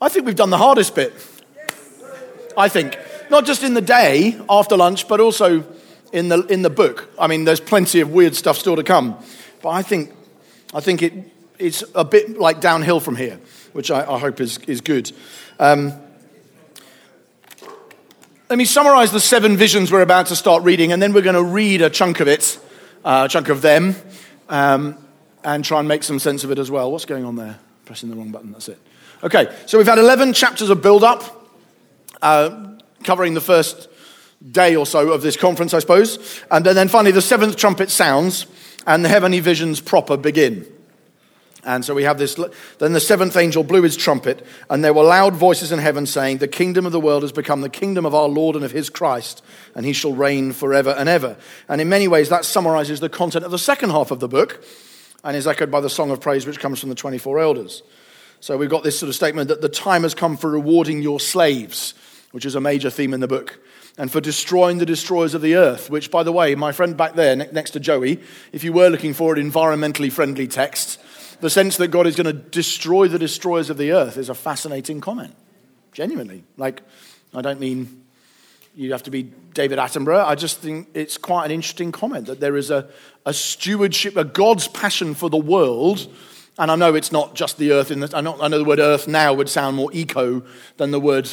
I think we've done the hardest bit. I think. Not just in the day after lunch, but also in the, in the book. I mean, there's plenty of weird stuff still to come. But I think, I think it, it's a bit like downhill from here, which I, I hope is, is good. Um, let me summarize the seven visions we're about to start reading, and then we're going to read a chunk of it, uh, a chunk of them, um, and try and make some sense of it as well. What's going on there? Pressing the wrong button, that's it. Okay, so we've had 11 chapters of build up, uh, covering the first day or so of this conference, I suppose. And then, then finally, the seventh trumpet sounds, and the heavenly visions proper begin. And so we have this. Then the seventh angel blew his trumpet, and there were loud voices in heaven saying, The kingdom of the world has become the kingdom of our Lord and of his Christ, and he shall reign forever and ever. And in many ways, that summarizes the content of the second half of the book, and is echoed by the song of praise which comes from the 24 elders. So we've got this sort of statement that the time has come for rewarding your slaves, which is a major theme in the book, and for destroying the destroyers of the earth, which, by the way, my friend back there next to Joey, if you were looking for an environmentally friendly text, the sense that God is going to destroy the destroyers of the earth is a fascinating comment. Genuinely. Like, I don't mean you have to be David Attenborough. I just think it's quite an interesting comment that there is a, a stewardship, a God's passion for the world. And I know it's not just the earth. In the, I, know, I know the word earth now would sound more eco than the word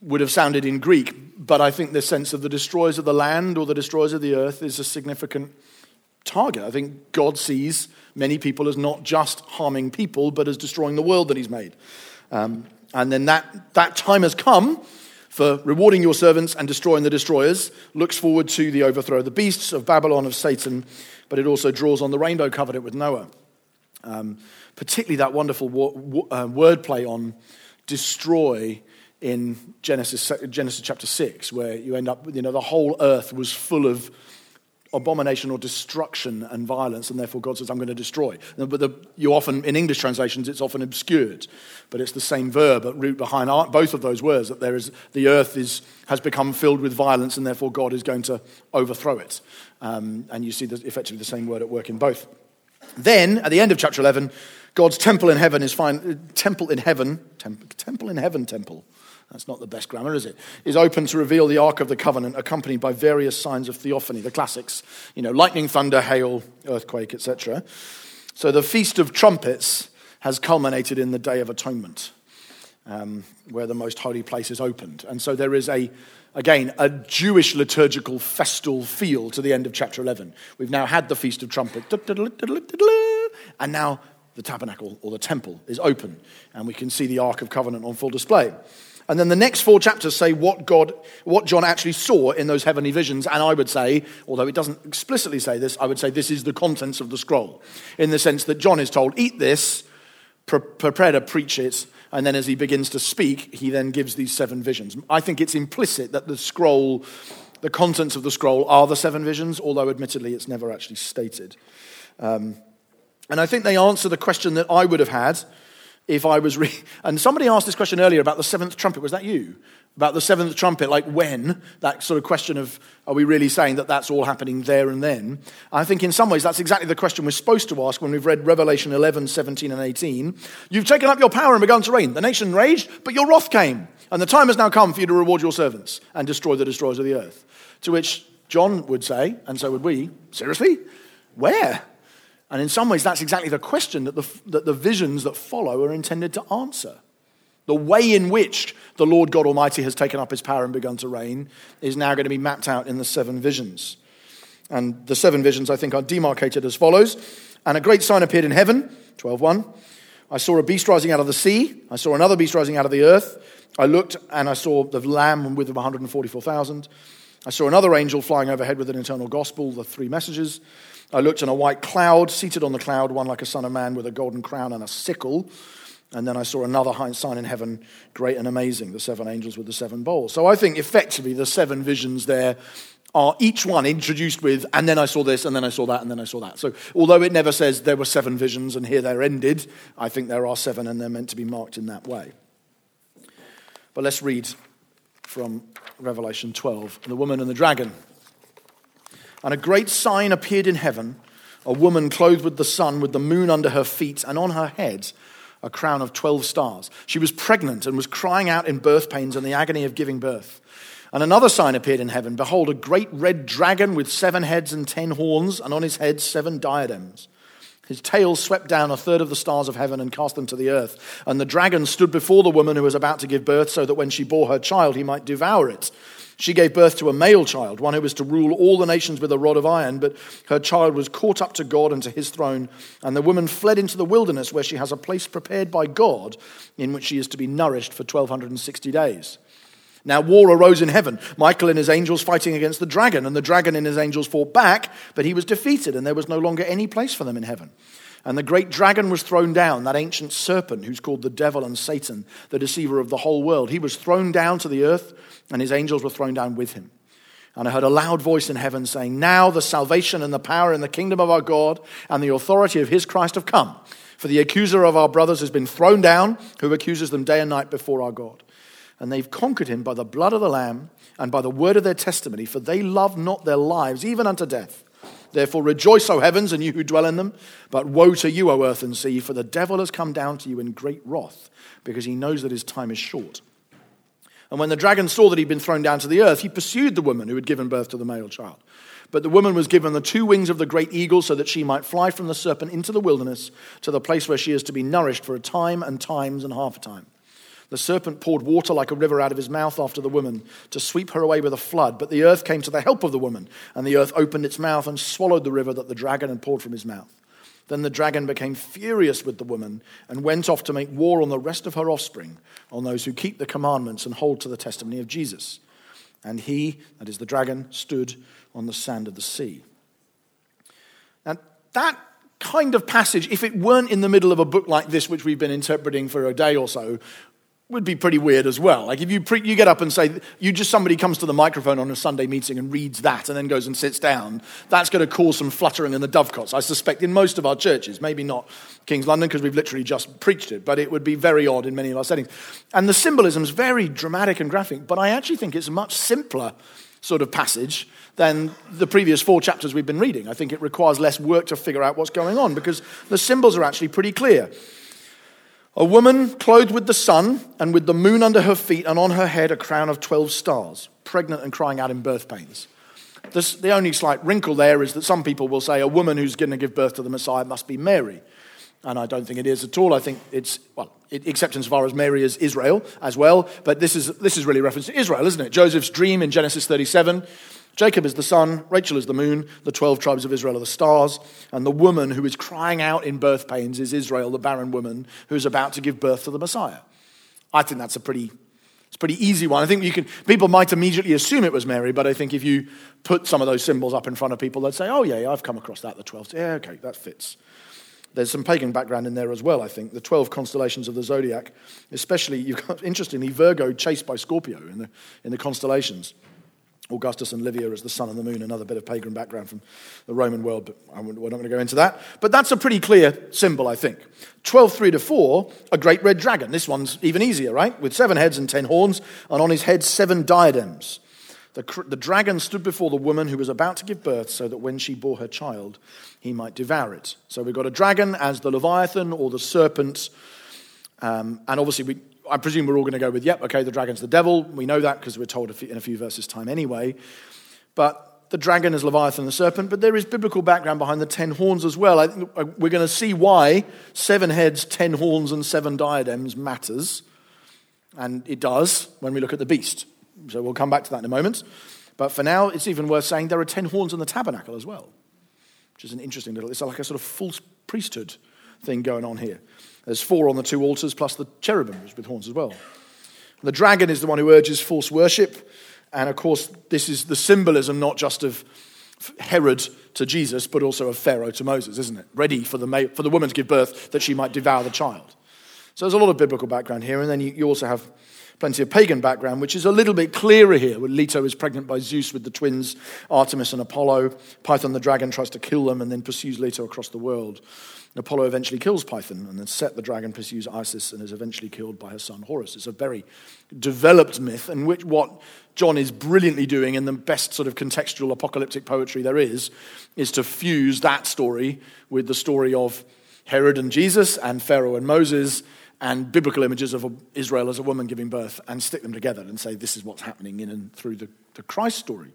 would have sounded in Greek. But I think the sense of the destroyers of the land or the destroyers of the earth is a significant target. I think God sees many people as not just harming people, but as destroying the world that He's made. Um, and then that, that time has come for rewarding your servants and destroying the destroyers, looks forward to the overthrow of the beasts, of Babylon, of Satan, but it also draws on the rainbow covenant with Noah. Um, particularly that wonderful wo- wo- uh, wordplay on destroy in Genesis, Genesis chapter 6, where you end up, you know, the whole earth was full of abomination or destruction and violence, and therefore God says, I'm going to destroy. But the, you often, in English translations, it's often obscured, but it's the same verb at root behind both of those words that there is, the earth is, has become filled with violence, and therefore God is going to overthrow it. Um, and you see the, effectively the same word at work in both. Then, at the end of chapter 11, God's temple in heaven is fine. Temple in heaven, temp, temple in heaven, temple that's not the best grammar, is it? Is open to reveal the Ark of the Covenant, accompanied by various signs of theophany, the classics, you know, lightning, thunder, hail, earthquake, etc. So the Feast of Trumpets has culminated in the Day of Atonement, um, where the most holy place is opened. And so there is a, again, a Jewish liturgical festal feel to the end of chapter 11. We've now had the Feast of Trumpets, and now the tabernacle or the temple is open, and we can see the Ark of Covenant on full display. And then the next four chapters say what God, what John actually saw in those heavenly visions. And I would say, although it doesn't explicitly say this, I would say this is the contents of the scroll, in the sense that John is told, eat this, prepare to preach it, and then as he begins to speak, he then gives these seven visions. I think it's implicit that the scroll, the contents of the scroll are the seven visions, although admittedly it's never actually stated. Um, and I think they answer the question that I would have had if I was. Re- and somebody asked this question earlier about the seventh trumpet. Was that you? About the seventh trumpet, like when? That sort of question of, are we really saying that that's all happening there and then? I think in some ways that's exactly the question we're supposed to ask when we've read Revelation 11, 17, and 18. You've taken up your power and begun to reign. The nation raged, but your wrath came. And the time has now come for you to reward your servants and destroy the destroyers of the earth. To which John would say, and so would we, seriously? Where? And in some ways, that's exactly the question that the, that the visions that follow are intended to answer. The way in which the Lord God Almighty has taken up his power and begun to reign is now going to be mapped out in the seven visions. And the seven visions, I think, are demarcated as follows. And a great sign appeared in heaven, 12.1. I saw a beast rising out of the sea. I saw another beast rising out of the earth. I looked and I saw the lamb with 144,000. I saw another angel flying overhead with an eternal gospel, the three messages. I looked on a white cloud, seated on the cloud, one like a son of man with a golden crown and a sickle. And then I saw another sign in heaven, great and amazing, the seven angels with the seven bowls. So I think effectively the seven visions there are each one introduced with, and then I saw this, and then I saw that, and then I saw that. So although it never says there were seven visions and here they're ended, I think there are seven and they're meant to be marked in that way. But let's read from Revelation 12 the woman and the dragon. And a great sign appeared in heaven a woman clothed with the sun, with the moon under her feet, and on her head a crown of 12 stars. She was pregnant and was crying out in birth pains and the agony of giving birth. And another sign appeared in heaven Behold, a great red dragon with seven heads and ten horns, and on his head seven diadems. His tail swept down a third of the stars of heaven and cast them to the earth. And the dragon stood before the woman who was about to give birth, so that when she bore her child, he might devour it. She gave birth to a male child, one who was to rule all the nations with a rod of iron, but her child was caught up to God and to his throne. And the woman fled into the wilderness, where she has a place prepared by God in which she is to be nourished for 1260 days. Now, war arose in heaven. Michael and his angels fighting against the dragon, and the dragon and his angels fought back, but he was defeated, and there was no longer any place for them in heaven. And the great dragon was thrown down, that ancient serpent who's called the devil and Satan, the deceiver of the whole world. He was thrown down to the earth, and his angels were thrown down with him. And I heard a loud voice in heaven saying, Now the salvation and the power and the kingdom of our God and the authority of his Christ have come. For the accuser of our brothers has been thrown down, who accuses them day and night before our God and they've conquered him by the blood of the Lamb and by the word of their testimony, for they love not their lives, even unto death. Therefore rejoice, O heavens, and you who dwell in them. But woe to you, O earth and sea, for the devil has come down to you in great wrath, because he knows that his time is short. And when the dragon saw that he'd been thrown down to the earth, he pursued the woman who had given birth to the male child. But the woman was given the two wings of the great eagle so that she might fly from the serpent into the wilderness to the place where she is to be nourished for a time and times and half a time. The serpent poured water like a river out of his mouth after the woman to sweep her away with a flood. But the earth came to the help of the woman, and the earth opened its mouth and swallowed the river that the dragon had poured from his mouth. Then the dragon became furious with the woman and went off to make war on the rest of her offspring, on those who keep the commandments and hold to the testimony of Jesus. And he, that is the dragon, stood on the sand of the sea. Now, that kind of passage, if it weren't in the middle of a book like this, which we've been interpreting for a day or so, would be pretty weird as well. Like if you, pre- you get up and say, you just somebody comes to the microphone on a Sunday meeting and reads that and then goes and sits down, that's going to cause some fluttering in the dovecots. I suspect in most of our churches, maybe not King's London because we've literally just preached it, but it would be very odd in many of our settings. And the symbolism is very dramatic and graphic, but I actually think it's a much simpler sort of passage than the previous four chapters we've been reading. I think it requires less work to figure out what's going on because the symbols are actually pretty clear. A woman clothed with the sun and with the moon under her feet, and on her head a crown of 12 stars, pregnant and crying out in birth pains. This, the only slight wrinkle there is that some people will say a woman who's going to give birth to the Messiah must be Mary. And I don't think it is at all. I think it's, well, it, except insofar as Mary is Israel as well. But this is, this is really reference to Israel, isn't it? Joseph's dream in Genesis 37 Jacob is the sun, Rachel is the moon, the 12 tribes of Israel are the stars, and the woman who is crying out in birth pains is Israel, the barren woman who's about to give birth to the Messiah. I think that's a pretty, it's a pretty easy one. I think you can, people might immediately assume it was Mary, but I think if you put some of those symbols up in front of people, they'd say, oh, yeah, I've come across that, the 12. Yeah, okay, that fits. There's some pagan background in there as well, I think. The 12 constellations of the zodiac, especially, you've got, interestingly, Virgo chased by Scorpio in the, in the constellations. Augustus and Livia as the sun and the moon, another bit of pagan background from the Roman world, but we're not going to go into that. But that's a pretty clear symbol, I think. 12, 3 to 4, a great red dragon. This one's even easier, right? With seven heads and ten horns, and on his head seven diadems. The, the dragon stood before the woman who was about to give birth, so that when she bore her child, he might devour it. So we've got a dragon as the Leviathan or the serpent. Um, and obviously, we, I presume we're all going to go with, yep, okay, the dragon's the devil. We know that because we're told in a few verses' time anyway. But the dragon is Leviathan the serpent, but there is biblical background behind the ten horns as well. I, we're going to see why seven heads, ten horns, and seven diadems matters. And it does when we look at the beast. So we'll come back to that in a moment. But for now, it's even worth saying there are ten horns in the tabernacle as well, which is an interesting little, it's like a sort of false priesthood thing going on here. There's four on the two altars, plus the cherubim with horns as well. The dragon is the one who urges false worship. And of course, this is the symbolism not just of Herod to Jesus, but also of Pharaoh to Moses, isn't it? Ready for the, for the woman to give birth that she might devour the child. So there's a lot of biblical background here. And then you, you also have plenty of pagan background, which is a little bit clearer here. Where Leto is pregnant by Zeus with the twins, Artemis and Apollo. Python the dragon tries to kill them and then pursues Leto across the world. Apollo eventually kills Python, and then Set the dragon pursues Isis and is eventually killed by her son Horus. It's a very developed myth, and which what John is brilliantly doing in the best sort of contextual apocalyptic poetry there is, is to fuse that story with the story of Herod and Jesus and Pharaoh and Moses and biblical images of Israel as a woman giving birth and stick them together and say this is what's happening in and through the, the Christ story.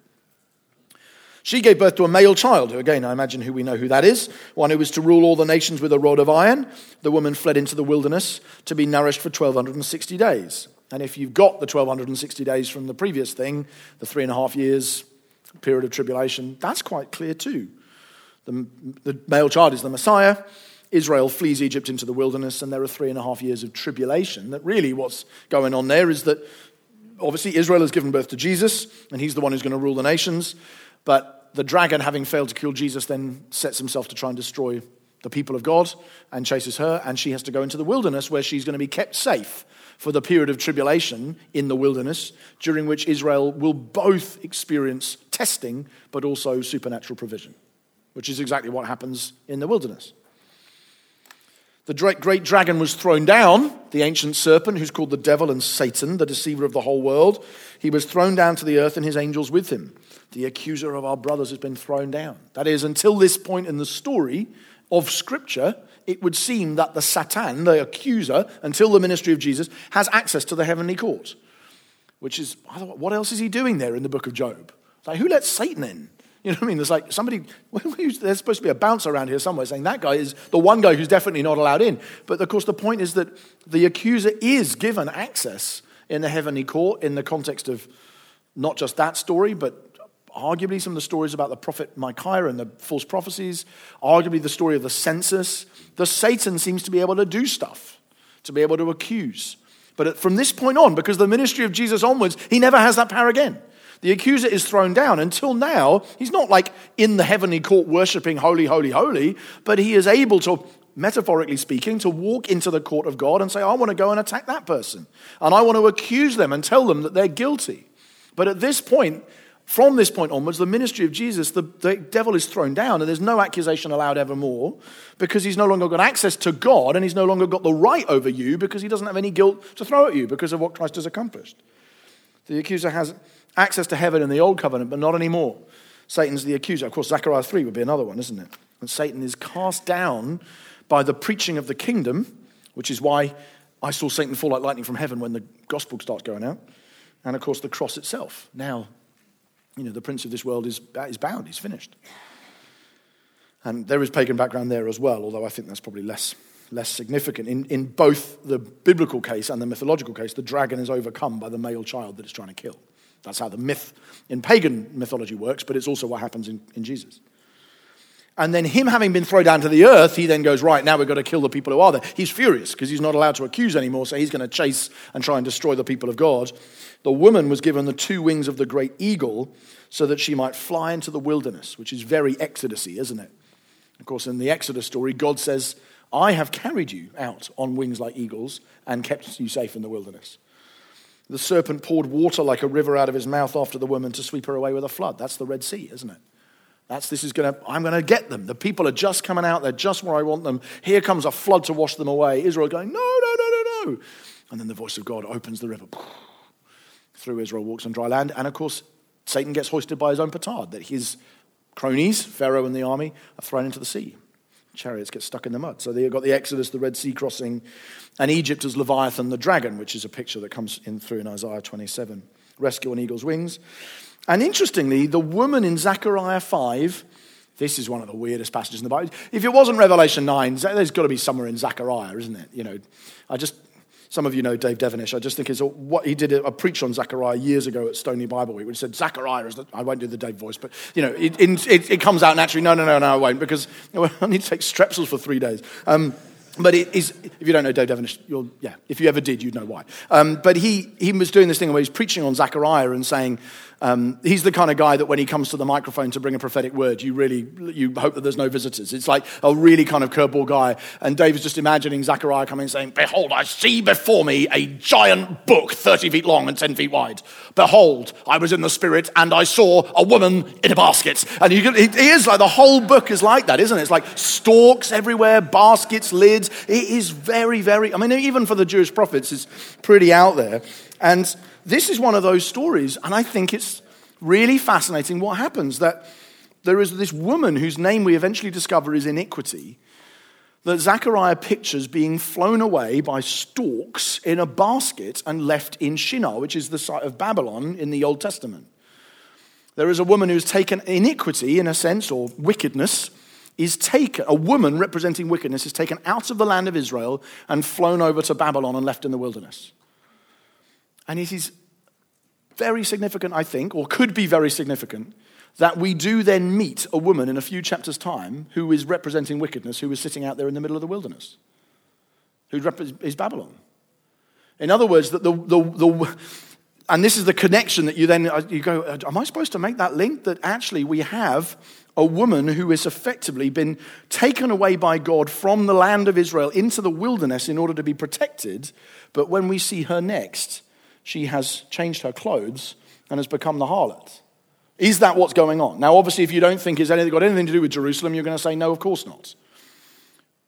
She gave birth to a male child, who again, I imagine who we know who that is, one who was to rule all the nations with a rod of iron. The woman fled into the wilderness to be nourished for 1260 days. And if you've got the 1260 days from the previous thing, the three and a half years period of tribulation, that's quite clear too. The, the male child is the Messiah. Israel flees Egypt into the wilderness, and there are three and a half years of tribulation. That really what's going on there is that obviously Israel has given birth to Jesus, and he's the one who's going to rule the nations. But the dragon, having failed to kill Jesus, then sets himself to try and destroy the people of God and chases her, and she has to go into the wilderness where she's going to be kept safe for the period of tribulation in the wilderness, during which Israel will both experience testing but also supernatural provision, which is exactly what happens in the wilderness. The great dragon was thrown down, the ancient serpent, who's called the devil and Satan, the deceiver of the whole world. He was thrown down to the earth and his angels with him. The accuser of our brothers has been thrown down. That is, until this point in the story of Scripture, it would seem that the Satan, the accuser, until the ministry of Jesus, has access to the heavenly court. Which is, what else is he doing there in the book of Job? Like, who lets Satan in? You know what I mean? There's like somebody, there's supposed to be a bouncer around here somewhere saying that guy is the one guy who's definitely not allowed in. But of course, the point is that the accuser is given access in the heavenly court in the context of not just that story, but arguably some of the stories about the prophet Micaiah and the false prophecies, arguably the story of the census. The Satan seems to be able to do stuff, to be able to accuse. But from this point on, because the ministry of Jesus onwards, he never has that power again. The accuser is thrown down. Until now, he's not like in the heavenly court worshiping holy, holy, holy, but he is able to, metaphorically speaking, to walk into the court of God and say, I want to go and attack that person. And I want to accuse them and tell them that they're guilty. But at this point, from this point onwards, the ministry of Jesus, the, the, devil is thrown down, and there's no accusation allowed evermore because he's no longer got access to God and he's no longer got the right over you because he doesn't have any guilt to throw at you because of what Christ has accomplished. The accuser has access to heaven in the old covenant, but not anymore. Satan's the accuser. Of course, Zechariah 3 would be another one, isn't it? And Satan is cast down by the preaching of the kingdom, which is why I saw Satan fall like lightning from heaven when the gospel starts going out. And of course, the cross itself. Now, you know, the prince of this world is, uh, is bound, he's finished. And there is pagan background there as well, although I think that's probably less, less significant. In, in both the biblical case and the mythological case, the dragon is overcome by the male child that it's trying to kill. That's how the myth in pagan mythology works, but it's also what happens in, in Jesus. And then, him having been thrown down to the earth, he then goes, Right, now we've got to kill the people who are there. He's furious because he's not allowed to accuse anymore, so he's going to chase and try and destroy the people of God. The woman was given the two wings of the great eagle so that she might fly into the wilderness, which is very Exodusy, isn't it? Of course, in the Exodus story, God says, I have carried you out on wings like eagles and kept you safe in the wilderness. The serpent poured water like a river out of his mouth after the woman to sweep her away with a flood. That's the Red Sea, isn't it? That's this is going to, I'm going to get them. The people are just coming out. They're just where I want them. Here comes a flood to wash them away. Israel going, no, no, no, no, no. And then the voice of God opens the river. Through Israel walks on dry land. And of course, Satan gets hoisted by his own petard, that his cronies, Pharaoh and the army, are thrown into the sea chariots get stuck in the mud. So they've got the Exodus, the Red Sea crossing, and Egypt as Leviathan the dragon, which is a picture that comes in through in Isaiah 27. Rescue on eagle's wings. And interestingly, the woman in Zechariah 5, this is one of the weirdest passages in the Bible. If it wasn't Revelation 9, there's got to be somewhere in Zechariah, isn't it? You know, I just some of you know Dave Devenish. I just think it's a, what he did a preach on Zechariah years ago at Stoneleigh Bible Week, which said Zechariah is the, I won't do the Dave voice, but you know, it, it, it, comes out naturally. No, no, no, no, I won't because I need to take strepsils for three days. Um, but it is, if you don't know Dave Devenish, you'll, yeah, if you ever did, you'd know why. Um, but he, he was doing this thing where he's preaching on Zechariah and saying, um, he's the kind of guy that when he comes to the microphone to bring a prophetic word, you really you hope that there's no visitors. It's like a really kind of curveball guy. And Dave is just imagining Zechariah coming and saying, Behold, I see before me a giant book 30 feet long and 10 feet wide. Behold, I was in the spirit and I saw a woman in a basket. And can, it is like the whole book is like that, isn't it? It's like stalks everywhere, baskets, lids. It is very, very, I mean, even for the Jewish prophets, it's pretty out there. And this is one of those stories, and I think it's really fascinating what happens that there is this woman whose name we eventually discover is iniquity that Zechariah pictures being flown away by storks in a basket and left in Shinar, which is the site of Babylon in the Old Testament. There is a woman who's taken iniquity, in a sense, or wickedness, is taken, a woman representing wickedness is taken out of the land of Israel and flown over to Babylon and left in the wilderness. And it is very significant, I think, or could be very significant, that we do then meet a woman in a few chapters' time who is representing wickedness, who is sitting out there in the middle of the wilderness, who is Babylon. In other words, that the, the, the, and this is the connection that you then uh, you go, uh, am I supposed to make that link? That actually we have a woman who has effectively been taken away by God from the land of Israel into the wilderness in order to be protected. But when we see her next, she has changed her clothes and has become the harlot. Is that what's going on? Now, obviously, if you don't think it's anything, got anything to do with Jerusalem, you're going to say, no, of course not.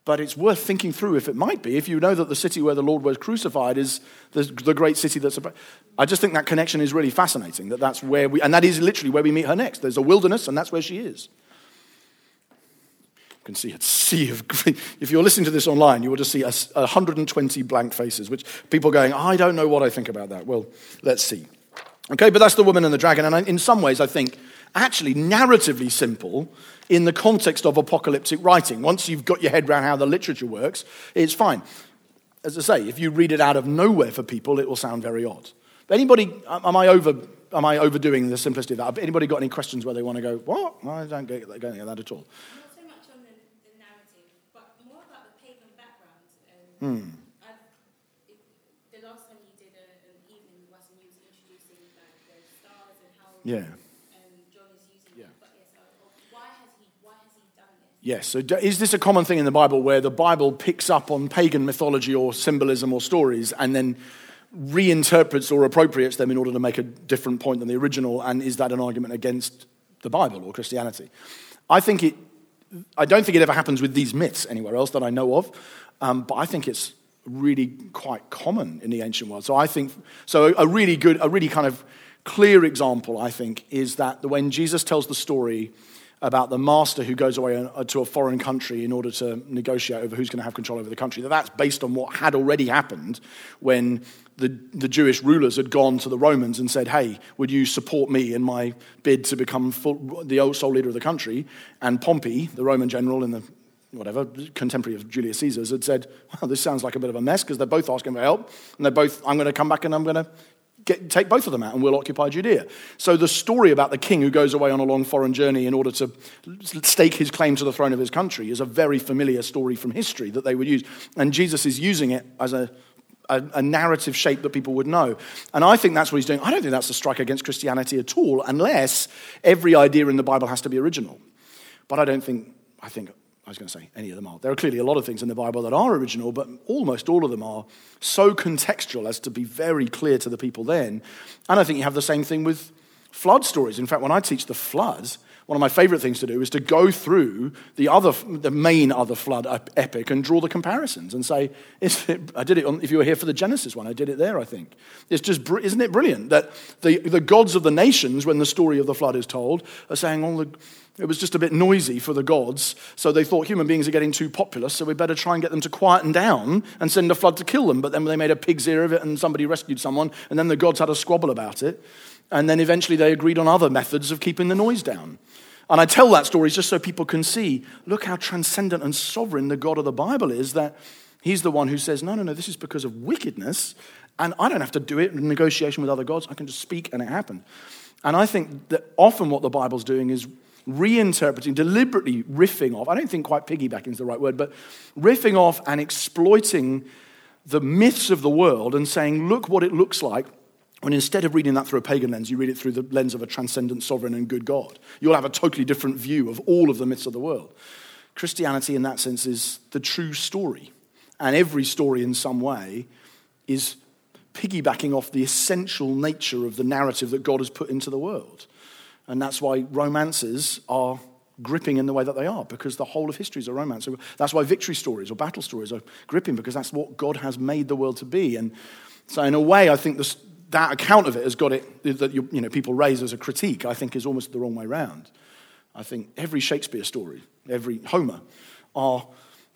But it's worth thinking through if it might be, if you know that the city where the Lord was crucified is the, the great city that's. I just think that connection is really fascinating. That that's where we, and that is literally where we meet her next. There's a wilderness, and that's where she is. Can see a sea of. green. If you're listening to this online, you will just see a, 120 blank faces, which people going, I don't know what I think about that. Well, let's see. Okay, but that's the woman and the dragon. And in some ways, I think actually narratively simple in the context of apocalyptic writing. Once you've got your head around how the literature works, it's fine. As I say, if you read it out of nowhere for people, it will sound very odd. Anybody, am I over? Am I overdoing the simplicity of that? Anybody got any questions where they want to go, what? I don't get that at all. Not so much on the, the narrative, but more about the pagan background. Um, Hmm. the last time you did a, an evening was when you was introducing like the stars and how Yeah. John is using Yeah. But yes, oh, why has he why has he done this? Yes. So, is this a common thing in the Bible where the Bible picks up on pagan mythology or symbolism or stories and then reinterprets or appropriates them in order to make a different point than the original? And is that an argument against the Bible or Christianity? I think it. I don't think it ever happens with these myths anywhere else that I know of, um, but I think it's really quite common in the ancient world. So I think so. A really good, a really kind of clear example, I think, is that when Jesus tells the story about the master who goes away uh, to a foreign country in order to negotiate over who's going to have control over the country. That that's based on what had already happened when the, the Jewish rulers had gone to the Romans and said, "Hey, would you support me in my bid to become full, the sole leader of the country?" And Pompey, the Roman general in the whatever contemporary of Julius Caesar's, had said, "Well, this sounds like a bit of a mess because they're both asking for help, and they're both. I'm going to come back and I'm going to Get, take both of them out and we'll occupy Judea. So the story about the king who goes away on a long foreign journey in order to stake his claim to the throne of his country is a very familiar story from history that they would use. And Jesus is using it as a, a, a narrative shape that people would know. And I think that's what he's doing. I don't think that's a strike against Christianity at all, unless every idea in the Bible has to be original. But I don't think, I think I was going to say any of them are. There are clearly a lot of things in the Bible that are original, but almost all of them are so contextual as to be very clear to the people then. And I think you have the same thing with flood stories. In fact, when I teach the floods, one of my favorite things to do is to go through the other, the main other flood epic and draw the comparisons and say, it, I did it on, if you were here for the Genesis one, I did it there, I think. It's just, isn't it brilliant that the, the gods of the nations, when the story of the flood is told, are saying, all the, it was just a bit noisy for the gods, so they thought human beings are getting too populous, so we better try and get them to quieten down and send a flood to kill them. But then they made a pig's ear of it and somebody rescued someone, and then the gods had a squabble about it. And then eventually they agreed on other methods of keeping the noise down. And I tell that story just so people can see look how transcendent and sovereign the God of the Bible is that he's the one who says, no, no, no, this is because of wickedness, and I don't have to do it in negotiation with other gods. I can just speak and it happened. And I think that often what the Bible's doing is reinterpreting, deliberately riffing off, I don't think quite piggybacking is the right word, but riffing off and exploiting the myths of the world and saying, look what it looks like when instead of reading that through a pagan lens, you read it through the lens of a transcendent, sovereign, and good God. You'll have a totally different view of all of the myths of the world. Christianity, in that sense, is the true story. And every story, in some way, is piggybacking off the essential nature of the narrative that God has put into the world. And that's why romances are gripping in the way that they are, because the whole of history is a romance. So that's why victory stories or battle stories are gripping, because that's what God has made the world to be. And so, in a way, I think this, that account of it has got it that you, you know, people raise as a critique, I think is almost the wrong way round. I think every Shakespeare story, every Homer, are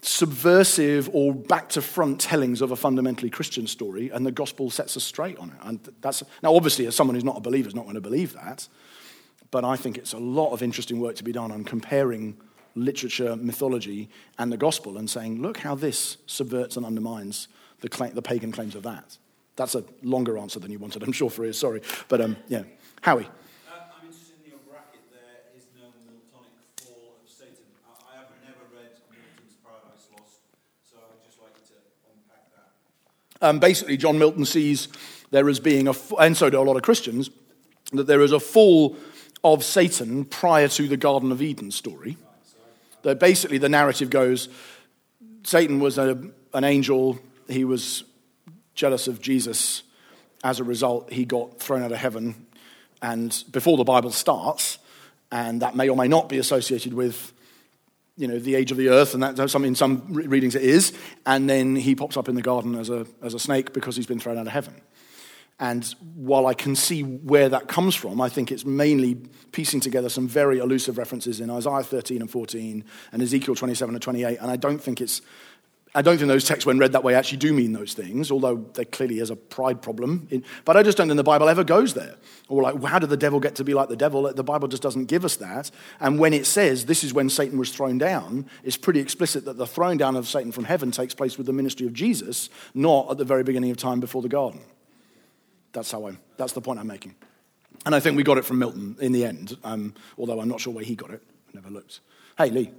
subversive or back to front tellings of a fundamentally Christian story, and the gospel sets us straight on it. And that's now, obviously, as someone who's not a believer is not going to believe that, but I think it's a lot of interesting work to be done on comparing literature, mythology, and the gospel, and saying, look how this subverts and undermines the, claim, the pagan claims of that. That's a longer answer than you wanted, I'm sure, for you. Sorry, but um, yeah, Howie. I'm interested in your bracket there is no Miltonic fall of Satan. I have never read Milton's Paradise Lost, so I would just like to unpack that. Um, basically, John Milton sees there as being a, and so do a lot of Christians, that there is a fall of Satan prior to the Garden of Eden story. That basically the narrative goes Satan was a, an angel, he was jealous of Jesus. As a result, he got thrown out of heaven. And before the Bible starts, and that may or may not be associated with you know, the age of the earth, and something in some readings it is. And then he pops up in the garden as a, as a snake because he's been thrown out of heaven. And while I can see where that comes from, I think it's mainly piecing together some very elusive references in Isaiah 13 and 14 and Ezekiel 27 and 28. And I don't think it's I don't think those texts, when read that way, actually do mean those things, although there clearly is a pride problem. In, but I just don't think the Bible ever goes there. Or like, how did the devil get to be like the devil? The Bible just doesn't give us that. And when it says this is when Satan was thrown down, it's pretty explicit that the throwing down of Satan from heaven takes place with the ministry of Jesus, not at the very beginning of time before the garden. That's how I'm, That's the point I'm making. And I think we got it from Milton in the end, um, although I'm not sure where he got it. Never looked. Hey, Lee.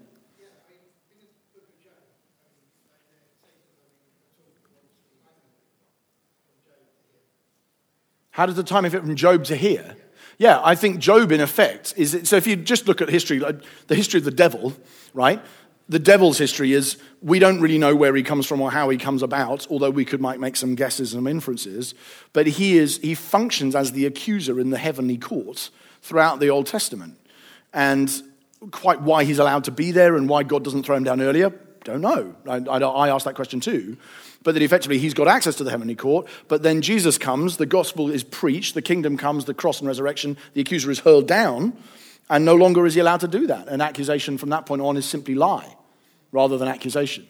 How does the time fit from Job to here? Yeah, I think Job, in effect, is. So if you just look at history, like the history of the devil, right? The devil's history is we don't really know where he comes from or how he comes about, although we could might make some guesses and inferences. But he is he functions as the accuser in the heavenly court throughout the Old Testament, and quite why he's allowed to be there and why God doesn't throw him down earlier, don't know. I, I, I asked that question too but that effectively he's got access to the heavenly court. But then Jesus comes, the gospel is preached, the kingdom comes, the cross and resurrection, the accuser is hurled down, and no longer is he allowed to do that. An accusation from that point on is simply lie rather than accusation.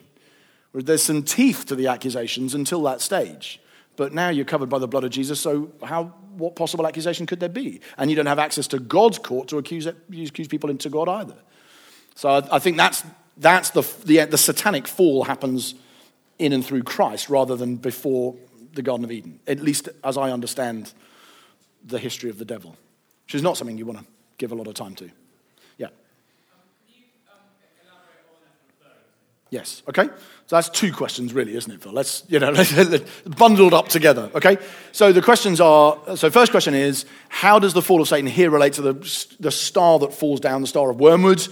There's some teeth to the accusations until that stage. But now you're covered by the blood of Jesus, so how, what possible accusation could there be? And you don't have access to God's court to accuse, accuse people into God either. So I, I think that's, that's the, the, the satanic fall happens in and through Christ rather than before the Garden of Eden, at least as I understand the history of the devil, which is not something you want to give a lot of time to. Yeah. Yes. Okay. So that's two questions, really, isn't it, Phil? Let's you know, bundled up together. Okay. So the questions are. So first question is, how does the fall of Satan here relate to the the star that falls down, the star of wormwood?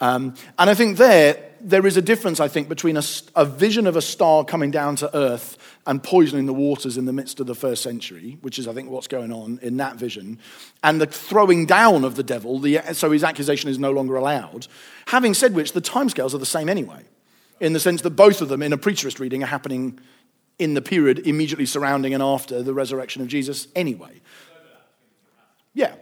Um, and I think there there is a difference, I think, between a, a, vision of a star coming down to earth and poisoning the waters in the midst of the first century, which is, I think, what's going on in that vision, and the throwing down of the devil, the, so his accusation is no longer allowed. Having said which, the timescales are the same anyway, in the sense that both of them, in a preterist reading, are happening in the period immediately surrounding and after the resurrection of Jesus anyway. Yeah,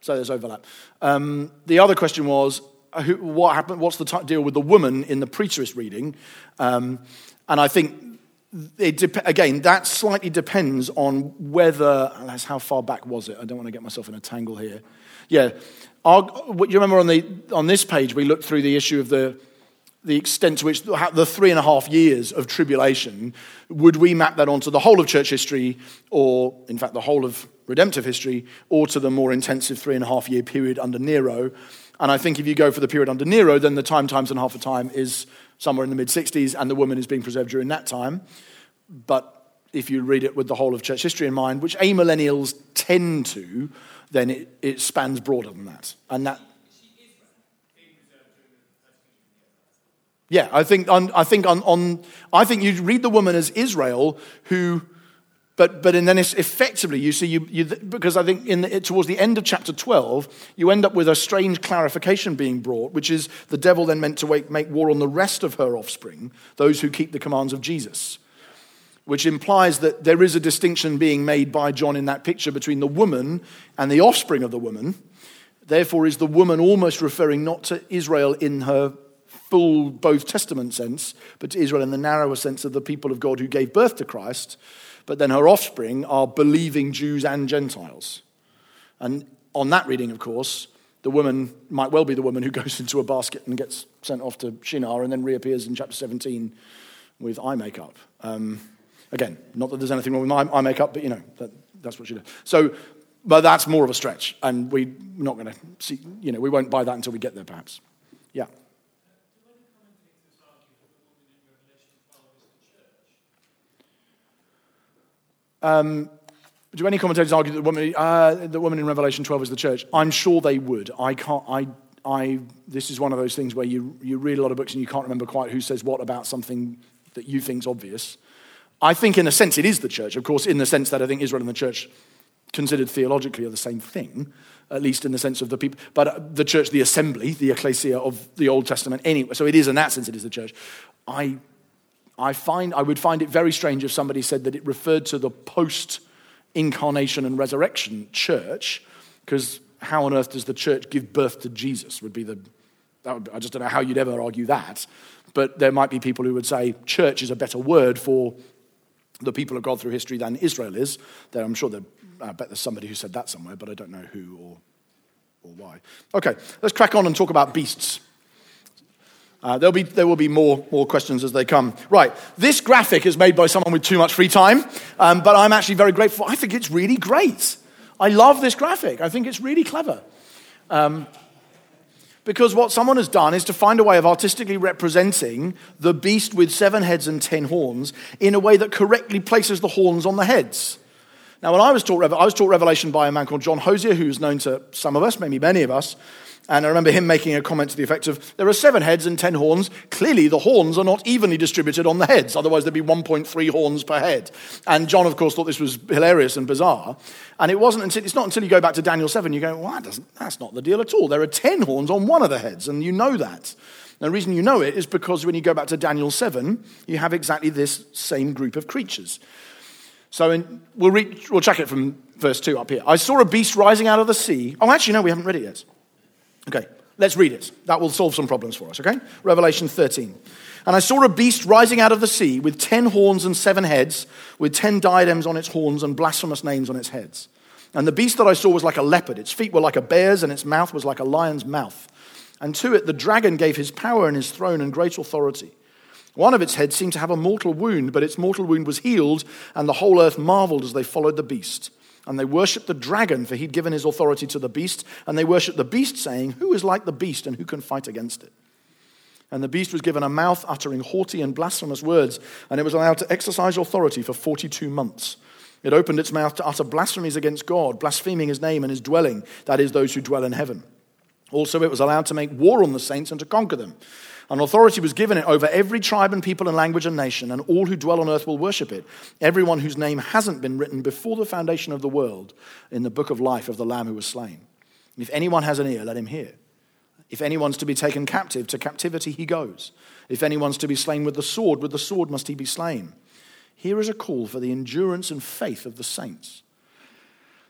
so there's overlap. Um, the other question was who, what happened, what's the t- deal with the woman in the preterist reading? Um, and I think, it again, that slightly depends on whether, that's how far back was it? I don't want to get myself in a tangle here. Yeah. Our, you remember on, the, on this page, we looked through the issue of the, the extent to which the three and a half years of tribulation, would we map that onto the whole of church history, or in fact the whole of redemptive history, or to the more intensive three and a half year period under Nero? And I think if you go for the period under Nero, then the time times and half a time is somewhere in the mid 60s, and the woman is being preserved during that time. But if you read it with the whole of church history in mind, which amillennials tend to, then it, it spans broader than that. And that. Yeah, I think on, I think on, on I think you read the woman as Israel who but, but and then it's effectively, you see, you, you, because I think in the, towards the end of chapter 12, you end up with a strange clarification being brought, which is the devil then meant to make, make war on the rest of her offspring, those who keep the commands of Jesus. Which implies that there is a distinction being made by John in that picture between the woman and the offspring of the woman. Therefore, is the woman almost referring not to Israel in her full both Testament sense, but to Israel in the narrower sense of the people of God who gave birth to Christ, but then her offspring are believing Jews and Gentiles. And on that reading, of course, the woman might well be the woman who goes into a basket and gets sent off to Shinar and then reappears in chapter 17 with eye makeup. Um, again, not that there's anything wrong with eye, eye makeup, but you know, that, that's what she does. So, but that's more of a stretch, and we're not going to see, you know, we won't buy that until we get there, perhaps. Yeah. Um, do any commentators argue that the woman, uh, the woman in Revelation 12 is the church? I'm sure they would. I can't. I, I, this is one of those things where you, you read a lot of books and you can't remember quite who says what about something that you think's obvious. I think, in a sense, it is the church. Of course, in the sense that I think Israel and the church, considered theologically, are the same thing, at least in the sense of the people. But the church, the assembly, the ecclesia of the Old Testament, anyway. So it is in that sense, it is the church. I, I find I would find it very strange if somebody said that it referred to the post incarnation and resurrection church, because how on earth does the church give birth to Jesus? Would be the, would, I just don't know how you'd ever argue that. But there might be people who would say church is a better word for the people of God through history than Israel is. There, I'm sure there, I bet there's somebody who said that somewhere, but I don't know who or, or why. Okay, let's crack on and talk about beasts. Uh, there'll be, there will be more, more questions as they come. Right, this graphic is made by someone with too much free time, um, but I'm actually very grateful. I think it's really great. I love this graphic. I think it's really clever. Um, because what someone has done is to find a way of artistically representing the beast with seven heads and ten horns in a way that correctly places the horns on the heads. Now, when I was taught, I was taught Revelation by a man called John Hosier, who's known to some of us, maybe many of us. And I remember him making a comment to the effect of there are seven heads and ten horns. Clearly, the horns are not evenly distributed on the heads, otherwise, there'd be 1.3 horns per head. And John, of course, thought this was hilarious and bizarre. And it wasn't until, it's not until you go back to Daniel 7, you go, well, that doesn't, that's not the deal at all. There are 10 horns on one of the heads, and you know that. And the reason you know it is because when you go back to Daniel 7, you have exactly this same group of creatures. So in, we'll, read, we'll check it from verse 2 up here. I saw a beast rising out of the sea. Oh, actually, no, we haven't read it yet. Okay, let's read it. That will solve some problems for us, okay? Revelation 13. And I saw a beast rising out of the sea with ten horns and seven heads, with ten diadems on its horns and blasphemous names on its heads. And the beast that I saw was like a leopard. Its feet were like a bear's, and its mouth was like a lion's mouth. And to it the dragon gave his power and his throne and great authority. One of its heads seemed to have a mortal wound, but its mortal wound was healed, and the whole earth marveled as they followed the beast. And they worshipped the dragon, for he'd given his authority to the beast. And they worshipped the beast, saying, Who is like the beast, and who can fight against it? And the beast was given a mouth uttering haughty and blasphemous words, and it was allowed to exercise authority for 42 months. It opened its mouth to utter blasphemies against God, blaspheming his name and his dwelling, that is, those who dwell in heaven. Also, it was allowed to make war on the saints and to conquer them. An authority was given it over every tribe and people and language and nation, and all who dwell on earth will worship it. Everyone whose name hasn't been written before the foundation of the world in the book of life of the Lamb who was slain. If anyone has an ear, let him hear. If anyone's to be taken captive, to captivity he goes. If anyone's to be slain with the sword, with the sword must he be slain. Here is a call for the endurance and faith of the saints.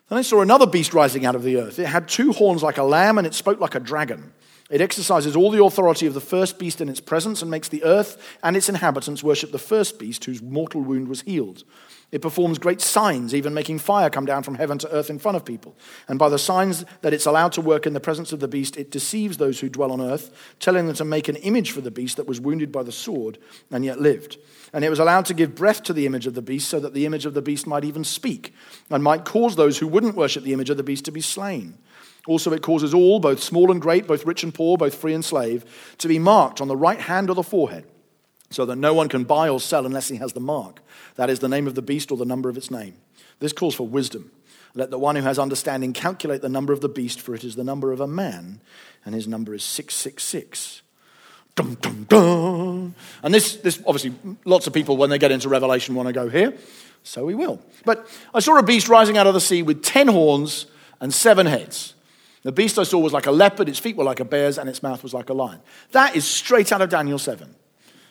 Then I saw another beast rising out of the earth. It had two horns like a lamb, and it spoke like a dragon. It exercises all the authority of the first beast in its presence and makes the earth and its inhabitants worship the first beast whose mortal wound was healed. It performs great signs, even making fire come down from heaven to earth in front of people. And by the signs that it's allowed to work in the presence of the beast, it deceives those who dwell on earth, telling them to make an image for the beast that was wounded by the sword and yet lived. And it was allowed to give breath to the image of the beast so that the image of the beast might even speak and might cause those who wouldn't worship the image of the beast to be slain. Also, it causes all, both small and great, both rich and poor, both free and slave, to be marked on the right hand or the forehead, so that no one can buy or sell unless he has the mark. That is the name of the beast or the number of its name. This calls for wisdom. Let the one who has understanding calculate the number of the beast, for it is the number of a man, and his number is 666. Dum, dum, dum. And this, this, obviously, lots of people, when they get into Revelation, want to go here. So we will. But I saw a beast rising out of the sea with ten horns and seven heads. The beast I saw was like a leopard, its feet were like a bear's, and its mouth was like a lion. That is straight out of Daniel 7.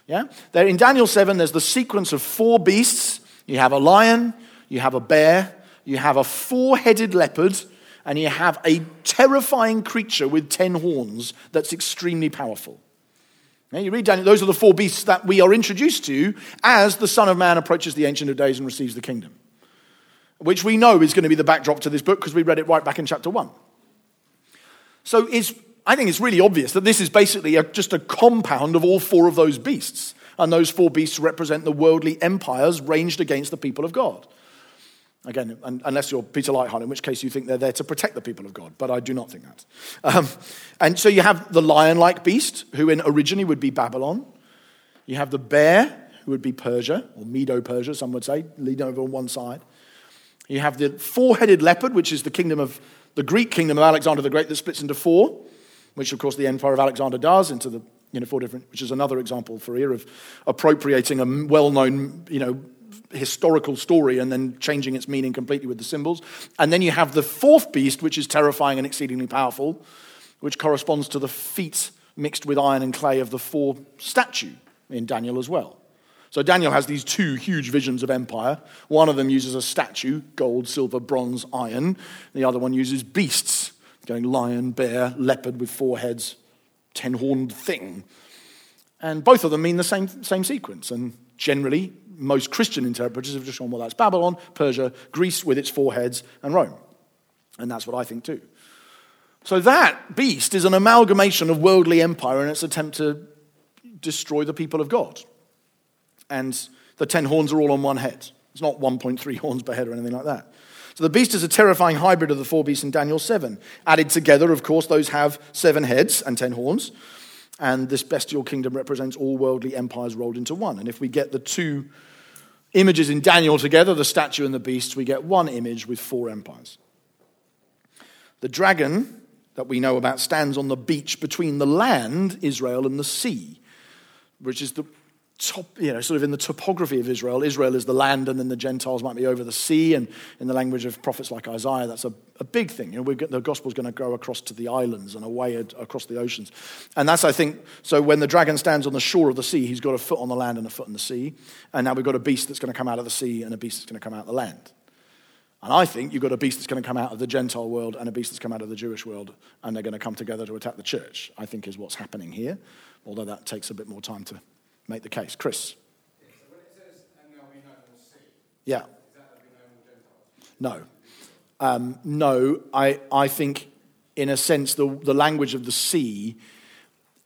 Yeah? There, in Daniel 7, there's the sequence of four beasts. You have a lion, you have a bear, you have a four headed leopard, and you have a terrifying creature with ten horns that's extremely powerful. Now, you read Daniel, those are the four beasts that we are introduced to as the Son of Man approaches the Ancient of Days and receives the kingdom, which we know is going to be the backdrop to this book because we read it right back in chapter 1. So it's, I think it's really obvious that this is basically a, just a compound of all four of those beasts. And those four beasts represent the worldly empires ranged against the people of God. Again, unless you're Peter Leithart, in which case you think they're there to protect the people of God, but I do not think that. Um, and so you have the lion like beast, who in originally would be Babylon. You have the bear, who would be Persia, or Medo Persia, some would say, leaning over on one side. You have the four headed leopard, which is the kingdom of the Greek kingdom of Alexander the Great that splits into four, which of course the empire of Alexander does into the you know four different, which is another example for here of appropriating a well-known you know historical story and then changing its meaning completely with the symbols. And then you have the fourth beast, which is terrifying and exceedingly powerful, which corresponds to the feet mixed with iron and clay of the four statue in Daniel as well. So Daniel has these two huge visions of empire. One of them uses a statue, gold, silver, bronze, iron. The other one uses beasts, going lion, bear, leopard with four heads, ten horned thing. And both of them mean the same, same sequence. And generally, most Christian interpreters have just gone, well, that's Babylon, Persia, Greece with its four heads, and Rome. And that's what I think too. So that beast is an amalgamation of worldly empire in its attempt to destroy the people of God. And the ten horns are all on one head. It's not 1.3 horns per head or anything like that. So the beast is a terrifying hybrid of the four beasts in Daniel 7. Added together, of course, those have seven heads and ten horns. And this bestial kingdom represents all worldly empires rolled into one. And if we get the two images in Daniel together, the statue and the beast, we get one image with four empires. The dragon that we know about stands on the beach between the land, Israel, and the sea, which is the top, you know, sort of in the topography of Israel. Israel is the land, and then the Gentiles might be over the sea. And in the language of prophets like Isaiah, that's a, a big thing. You know, the gospel is going to go across to the islands and away across the oceans. And that's, I think, so when the dragon stands on the shore of the sea, he's got a foot on the land and a foot in the sea. And now we've got a beast that's going to come out of the sea and a beast that's going to come out of the land. And I think you've got a beast that's going to come out of the Gentile world and a beast that's come out of the Jewish world, and they're going to come together to attack the church, I think is what's happening here, although that takes a bit more time to make the case. Chris. Yeah. No. Um, no, I, I think, in a sense, the, the language of the sea,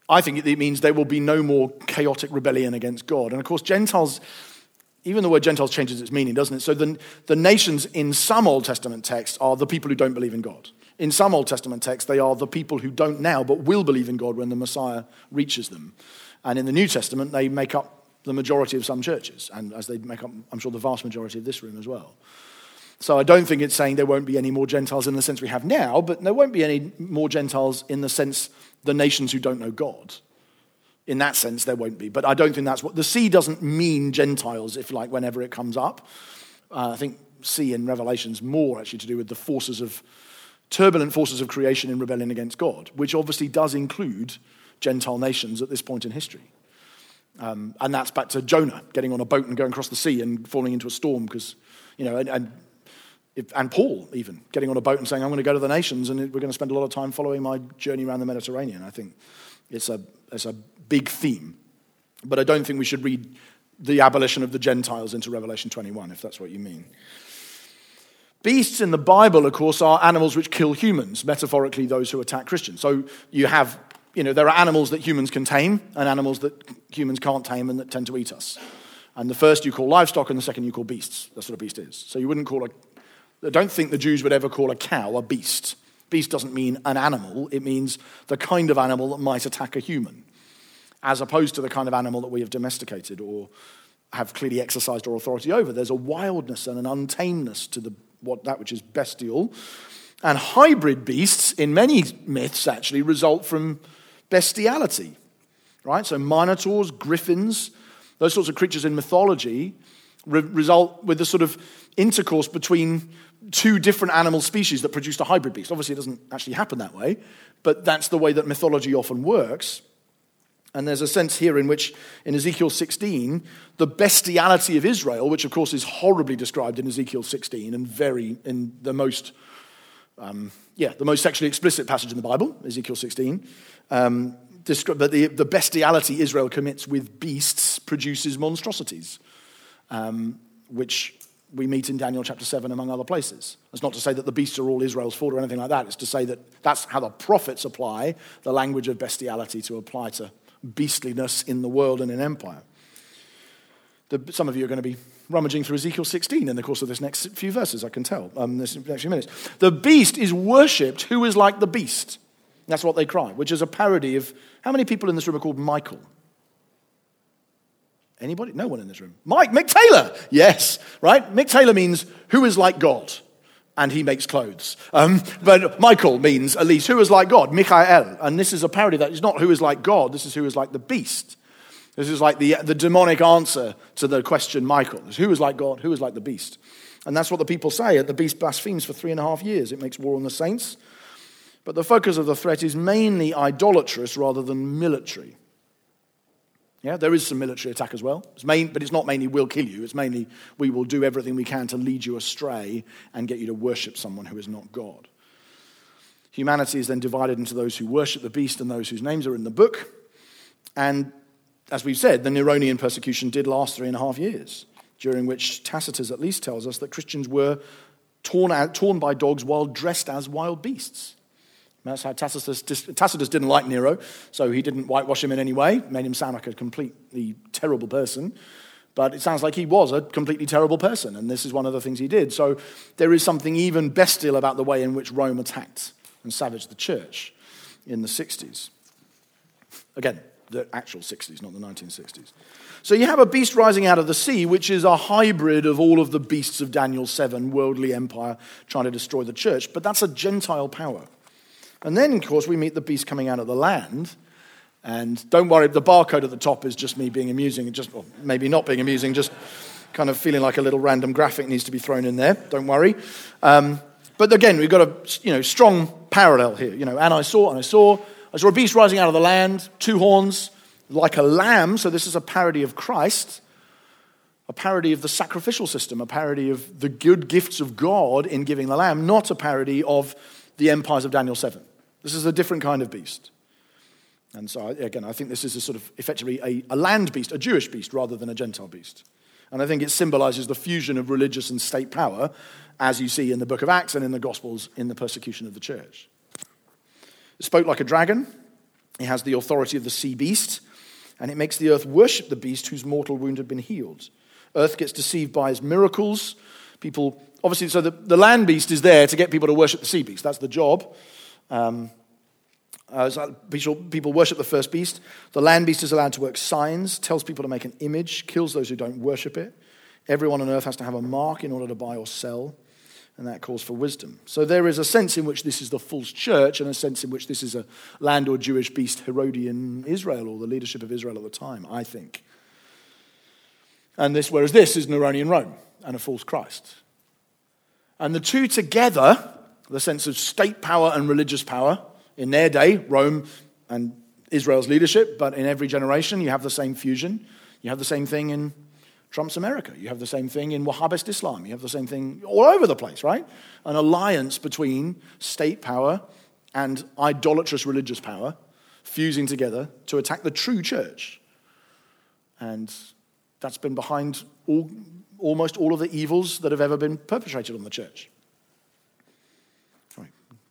I think it means there will be no more chaotic rebellion against God. And of course, Gentiles, even the word Gentiles changes its meaning, doesn't it? So the, the nations in some Old Testament texts are the people who don't believe in God. In some Old Testament texts, they are the people who don't now but will believe in God when the Messiah reaches them. And in the New Testament, they make up the majority of some churches, and as they make up, I'm sure, the vast majority of this room as well. So I don't think it's saying there won't be any more Gentiles in the sense we have now, but there won't be any more Gentiles in the sense the nations who don't know God. In that sense, there won't be. But I don't think that's what the sea doesn't mean Gentiles, if like, whenever it comes up. Uh, I think sea in Revelation's more actually to do with the forces of turbulent forces of creation in rebellion against God, which obviously does include Gentile nations at this point in history. Um, and that's back to Jonah getting on a boat and going across the sea and falling into a storm because, you know, and, and, and, Paul even getting on a boat and saying, I'm going to go to the nations and we're going to spend a lot of time following my journey around the Mediterranean. I think it's a, it's a big theme. But I don't think we should read the abolition of the Gentiles into Revelation 21, if that's what you mean. Beasts in the Bible, of course, are animals which kill humans, metaphorically, those who attack Christians. So you have you know, there are animals that humans can tame and animals that humans can't tame and that tend to eat us. And the first you call livestock and the second you call beasts. That's what a beast is. So you wouldn't call a, I don't think the Jews would ever call a cow a beast. Beast doesn't mean an animal, it means the kind of animal that might attack a human, as opposed to the kind of animal that we have domesticated or have clearly exercised our authority over. There's a wildness and an untameness to the, what, that which is bestial. And hybrid beasts, in many myths actually, result from bestiality, right? So minotaurs, griffins, those sorts of creatures in mythology re- result with the sort of intercourse between two different animal species that produced a hybrid beast. Obviously, it doesn't actually happen that way, but that's the way that mythology often works. And there's a sense here in which, in Ezekiel 16, the bestiality of Israel, which of course is horribly described in Ezekiel 16 and very in the most, um, yeah, the most sexually explicit passage in the Bible, Ezekiel 16, um, but the, the bestiality Israel commits with beasts produces monstrosities, um, which we meet in Daniel chapter 7, among other places. That's not to say that the beasts are all Israel's fault or anything like that. It's to say that that's how the prophets apply the language of bestiality to apply to beastliness in the world and in empire. The, some of you are going to be rummaging through Ezekiel 16 in the course of this next few verses, I can tell, um, this next few minutes. The beast is worshipped who is like the beast. That's what they cry, which is a parody of how many people in this room are called Michael? Anybody? No one in this room. Mike, Mick Taylor. Yes, right? Mick Taylor means who is like God, and he makes clothes. Um, but Michael means at least who is like God, Michael. And this is a parody that is not who is like God, this is who is like the beast. This is like the, the demonic answer to the question Michael. Who is like God? Who is like the beast? And that's what the people say. The beast blasphemes for three and a half years. It makes war on the saints. But the focus of the threat is mainly idolatrous rather than military. Yeah, there is some military attack as well. It's main, but it's not mainly we'll kill you. It's mainly we will do everything we can to lead you astray and get you to worship someone who is not God. Humanity is then divided into those who worship the beast and those whose names are in the book. And as we've said, the Neronian persecution did last three and a half years, during which Tacitus at least tells us that Christians were torn, out, torn by dogs while dressed as wild beasts. That's how Tacitus, Tacitus didn't like Nero, so he didn't whitewash him in any way, made him sound like a completely terrible person. But it sounds like he was a completely terrible person, and this is one of the things he did. So there is something even bestial about the way in which Rome attacked and savaged the church in the 60s. Again, the actual 60s, not the 1960s. So you have a beast rising out of the sea, which is a hybrid of all of the beasts of Daniel 7, worldly empire trying to destroy the church, but that's a Gentile power. And then, of course, we meet the beast coming out of the land. And don't worry, the barcode at the top is just me being amusing, just maybe not being amusing, just kind of feeling like a little random graphic needs to be thrown in there. Don't worry. Um, but again, we've got a you know strong parallel here. You know, and I saw, and I saw, I saw a beast rising out of the land, two horns, like a lamb. So this is a parody of Christ, a parody of the sacrificial system, a parody of the good gifts of God in giving the lamb, not a parody of the empires of Daniel 7. This is a different kind of beast. And so, again, I think this is a sort of effectively a, a land beast, a Jewish beast, rather than a Gentile beast. And I think it symbolizes the fusion of religious and state power, as you see in the book of Acts and in the Gospels in the persecution of the church. Spoke like a dragon. It has the authority of the sea beast, and it makes the earth worship the beast whose mortal wound had been healed. Earth gets deceived by his miracles. People, obviously, so the, the land beast is there to get people to worship the sea beast. That's the job. Um, uh, people worship the first beast. The land beast is allowed to work signs, tells people to make an image, kills those who don't worship it. Everyone on earth has to have a mark in order to buy or sell, and that calls for wisdom. So there is a sense in which this is the false church, and a sense in which this is a land or Jewish beast Herodian Israel, or the leadership of Israel at the time, I think. And this, whereas this is Neronian Rome and a false Christ. And the two together the sense of state power and religious power. In their day, Rome and Israel's leadership, but in every generation, you have the same fusion. You have the same thing in Trump's America. You have the same thing in Wahhabist Islam. You have the same thing all over the place, right? An alliance between state power and idolatrous religious power fusing together to attack the true church. And that's been behind all, almost all of the evils that have ever been perpetrated on the church.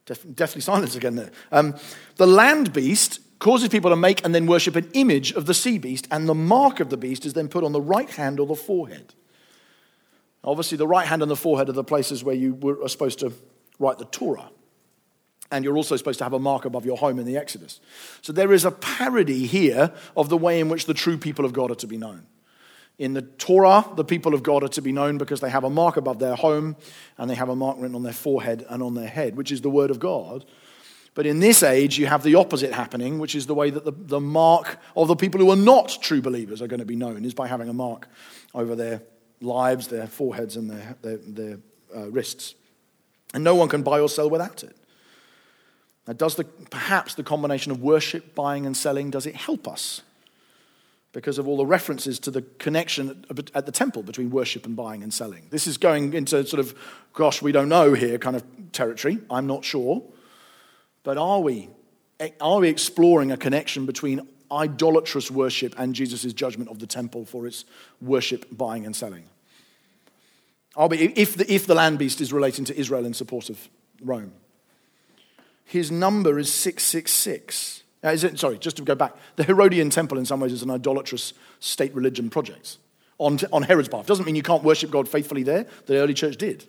Def- definitely silence again there. Um, the land beast causes people to make and then worship an image of the sea beast, and the mark of the beast is then put on the right hand or the forehead. Obviously, the right hand and the forehead are the places where you were, are supposed to write the Torah. And you're also supposed to have a mark above your home in the Exodus. So there is a parody here of the way in which the true people of God are to be known. In the Torah, the people of God are to be known because they have a mark above their home and they have a mark written on their forehead and on their head, which is the word of God. But in this age, you have the opposite happening, which is the way that the, the mark of the people who are not true believers are going to be known, is by having a mark over their lives, their foreheads, and their, their, their uh, wrists. And no one can buy or sell without it. Now, does the, perhaps the combination of worship, buying, and selling, does it help us? because of all the references to the connection at the temple between worship and buying and selling. This is going into sort of, gosh, we don't know here kind of territory. I'm not sure. But are we are we exploring a connection between idolatrous worship and Jesus' judgment of the temple for its worship, buying, and selling? Are we, if, the, if the land beast is relating to Israel in support of Rome. His number is 666. Uh, is it, sorry, just to go back, the Herodian temple in some ways is an idolatrous state religion project on, on Herod's behalf. Doesn't mean you can't worship God faithfully there. The early church did.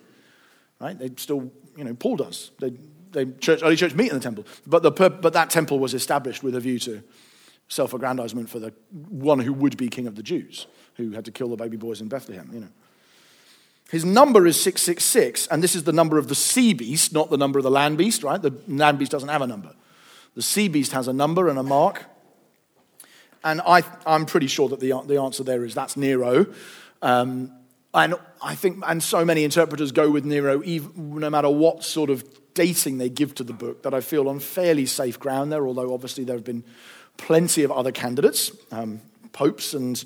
Right? They still, you know, Paul does. They, they church, early church meet in the temple. But, the, but that temple was established with a view to self aggrandizement for the one who would be king of the Jews, who had to kill the baby boys in Bethlehem, you know. His number is 666, and this is the number of the sea beast, not the number of the land beast, right? The land beast doesn't have a number. The sea beast has a number and a mark. And I, am pretty sure that the, the answer there is that's Nero. Um, and I think, and so many interpreters go with Nero, even, no matter what sort of dating they give to the book, that I feel on fairly safe ground there, although obviously there have been plenty of other candidates, um, popes and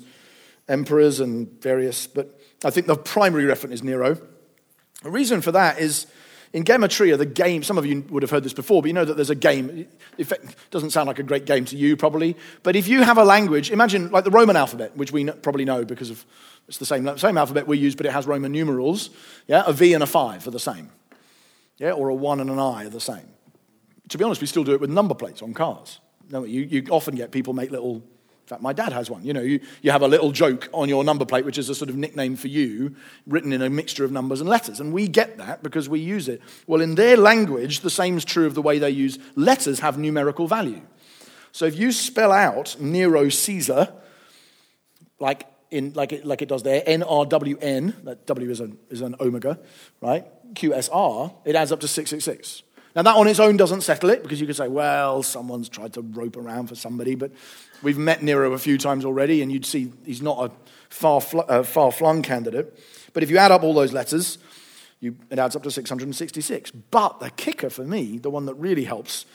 emperors and various, but I think the primary referent is Nero. The reason for that is in Gematria, the game, some of you would have heard this before, but you know that there's a game. It doesn't sound like a great game to you, probably. But if you have a language, imagine like the Roman alphabet, which we probably know because of it's the same, same alphabet we use, but it has Roman numerals. Yeah, a V and a five are the same. Yeah, or a one and an I are the same. To be honest, we still do it with number plates on cars. You, you often get people make little in fact, my dad has one. You know, you, you have a little joke on your number plate, which is a sort of nickname for you, written in a mixture of numbers and letters. And we get that because we use it. Well, in their language, the same is true of the way they use letters have numerical value. So if you spell out Nero Caesar, like, in, like, it, like it does there, N R W N, that W is an, is an omega, right? Q S R, it adds up to 666. Now, that on its own doesn't settle it because you could say, well, someone's tried to rope around for somebody, but we've met Nero a few times already, and you'd see he's not a far, uh, far flung candidate. But if you add up all those letters, you, it adds up to 666. But the kicker for me, the one that really helps,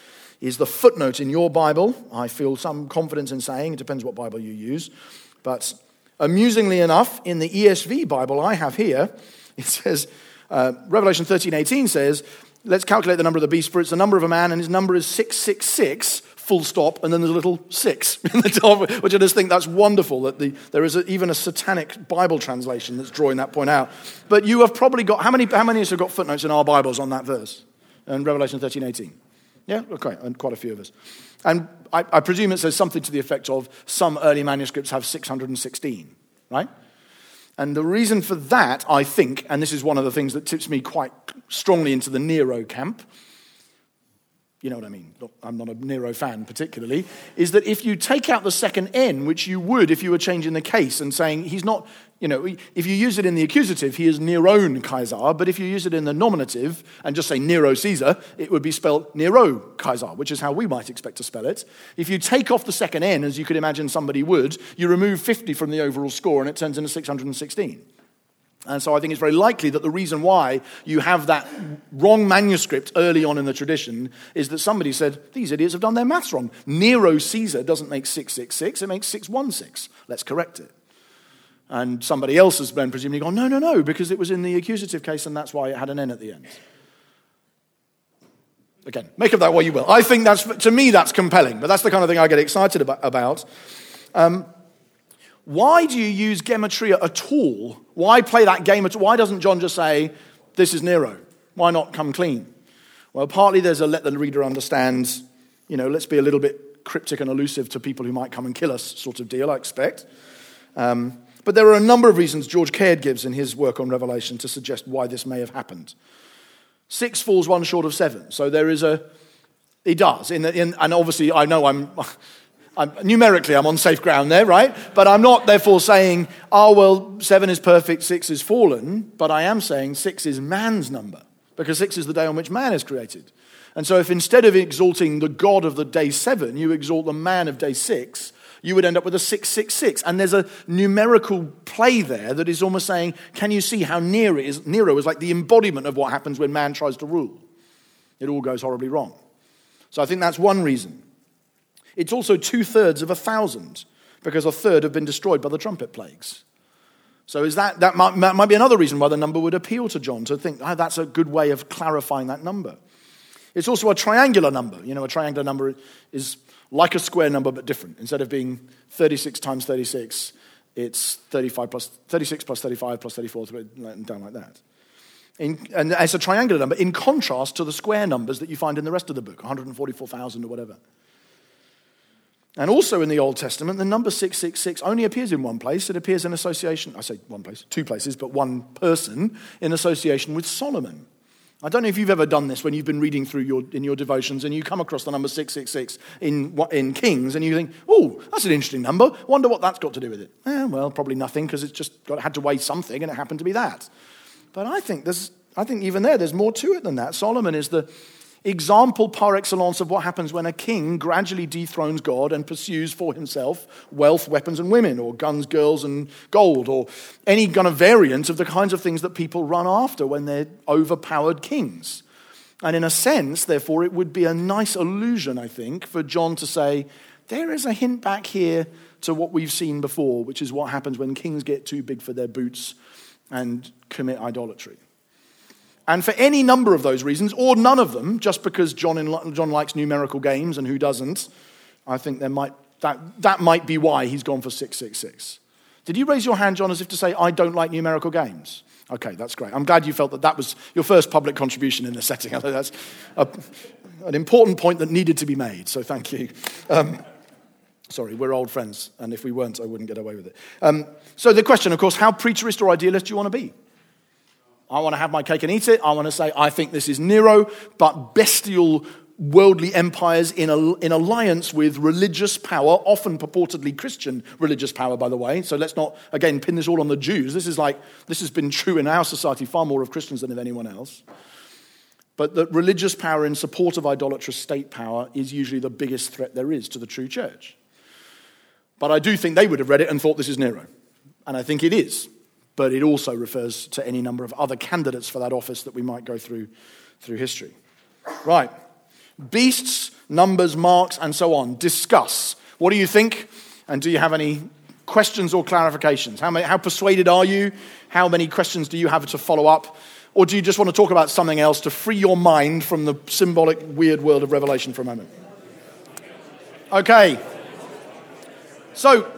is the footnote in your Bible. I feel some confidence in saying, it depends what Bible you use. But amusingly enough, in the ESV Bible I have here, it says, uh, Revelation 13 18 says, Let's calculate the number of the beast, for it's the number of a man, and his number is 666, full stop, and then there's a little six in the top, which I just think that's wonderful that the, there is a, even a satanic Bible translation that's drawing that point out. But you have probably got, how many, how many of us have got footnotes in our Bibles on that verse? In Revelation 13, 18? Yeah, okay, and quite a few of us. And I, I presume it says something to the effect of some early manuscripts have 616, right? And the reason for that, I think, and this is one of the things that tips me quite strongly into the Nero camp, you know what I mean? I'm not a Nero fan particularly, is that if you take out the second N, which you would if you were changing the case and saying he's not, you know, if you use it in the accusative, he is Neron Caesar, but if you use it in the nominative and just say Nero Caesar, it would be spelled Nero Caesar, which is how we might expect to spell it. If you take off the second N, as you could imagine somebody would, you remove 50 from the overall score and it turns into 616. And so I think it's very likely that the reason why you have that wrong manuscript early on in the tradition is that somebody said, these idiots have done their maths wrong. Nero Caesar doesn't make 666, it makes 616. Let's correct it. And somebody else has then presumably gone, no, no, no, because it was in the accusative case and that's why it had an N at the end. Again, make of that what you will. I think that's, to me, that's compelling, but that's the kind of thing I get excited about. Um, why do you use gematria at all? Why play that game at all? Why doesn't John just say, this is Nero? Why not come clean? Well, partly there's a let the reader understand, you know, let's be a little bit cryptic and elusive to people who might come and kill us sort of deal, I expect. Um, but there are a number of reasons George Caird gives in his work on Revelation to suggest why this may have happened. Six falls one short of seven. So there is a, he does. In, in, and obviously, I know I'm, I'm, numerically, I'm on safe ground there, right? But I'm not therefore saying, oh, well, seven is perfect, six is fallen. But I am saying six is man's number, because six is the day on which man is created. And so, if instead of exalting the God of the day seven, you exalt the man of day six, you would end up with a 666. And there's a numerical play there that is almost saying, can you see how Nero is, Nero is like the embodiment of what happens when man tries to rule? It all goes horribly wrong. So I think that's one reason. It's also two thirds of a thousand, because a third have been destroyed by the trumpet plagues. So is that, that might, that might be another reason why the number would appeal to John, to think oh, that's a good way of clarifying that number. It's also a triangular number. You know, a triangular number is like a square number but different. Instead of being 36 times 36, it's 35 plus 36 plus 35 plus 34, and down like that. In, and it's a triangular number in contrast to the square numbers that you find in the rest of the book, 144,000 or whatever. And also in the Old Testament, the number 666 only appears in one place. It appears in association, I say one place, two places, but one person in association with Solomon. I don't know if you've ever done this when you've been reading through your, in your devotions and you come across the number 666 in, what in Kings and you think, oh, that's an interesting number. Wonder what that's got to do with it. Eh, well, probably nothing because it's just got, had to weigh something and it happened to be that. But I think, there's, I think even there, there's more to it than that. Solomon is the example par excellence of what happens when a king gradually dethrones God and pursues for himself wealth, weapons, and women, or guns, girls, and gold, or any kind of variant of the kinds of things that people run after when they're overpowered kings. And in a sense, therefore, it would be a nice illusion, I think, for John to say, there is a hint back here to what we've seen before, which is what happens when kings get too big for their boots and commit idolatry. And for any number of those reasons, or none of them, just because John, in, John likes numerical games and who doesn't, I think there might, that, that might be why he's gone for 666. Did you raise your hand, John, as if to say, I don't like numerical games? Okay, that's great. I'm glad you felt that that was your first public contribution in the setting. That's a, an important point that needed to be made, so thank you. Um, sorry, we're old friends, and if we weren't, I wouldn't get away with it. Um, so the question, of course, how preterist or idealist do you want to be? I want to have my cake and eat it. I want to say, I think this is Nero, but bestial worldly empires in, a, in alliance with religious power, often purportedly Christian religious power, by the way. So let's not, again, pin this all on the Jews. This is like, this has been true in our society far more of Christians than of anyone else. But that religious power in support of idolatrous state power is usually the biggest threat there is to the true church. But I do think they would have read it and thought this is Nero. And I think it is but it also refers to any number of other candidates for that office that we might go through through history. Right. Beasts, numbers, marks, and so on. Discuss. What do you think? And do you have any questions or clarifications? How, many, how persuaded are you? How many questions do you have to follow up? Or do you just want to talk about something else to free your mind from the symbolic, weird world of Revelation for a moment? Okay. So,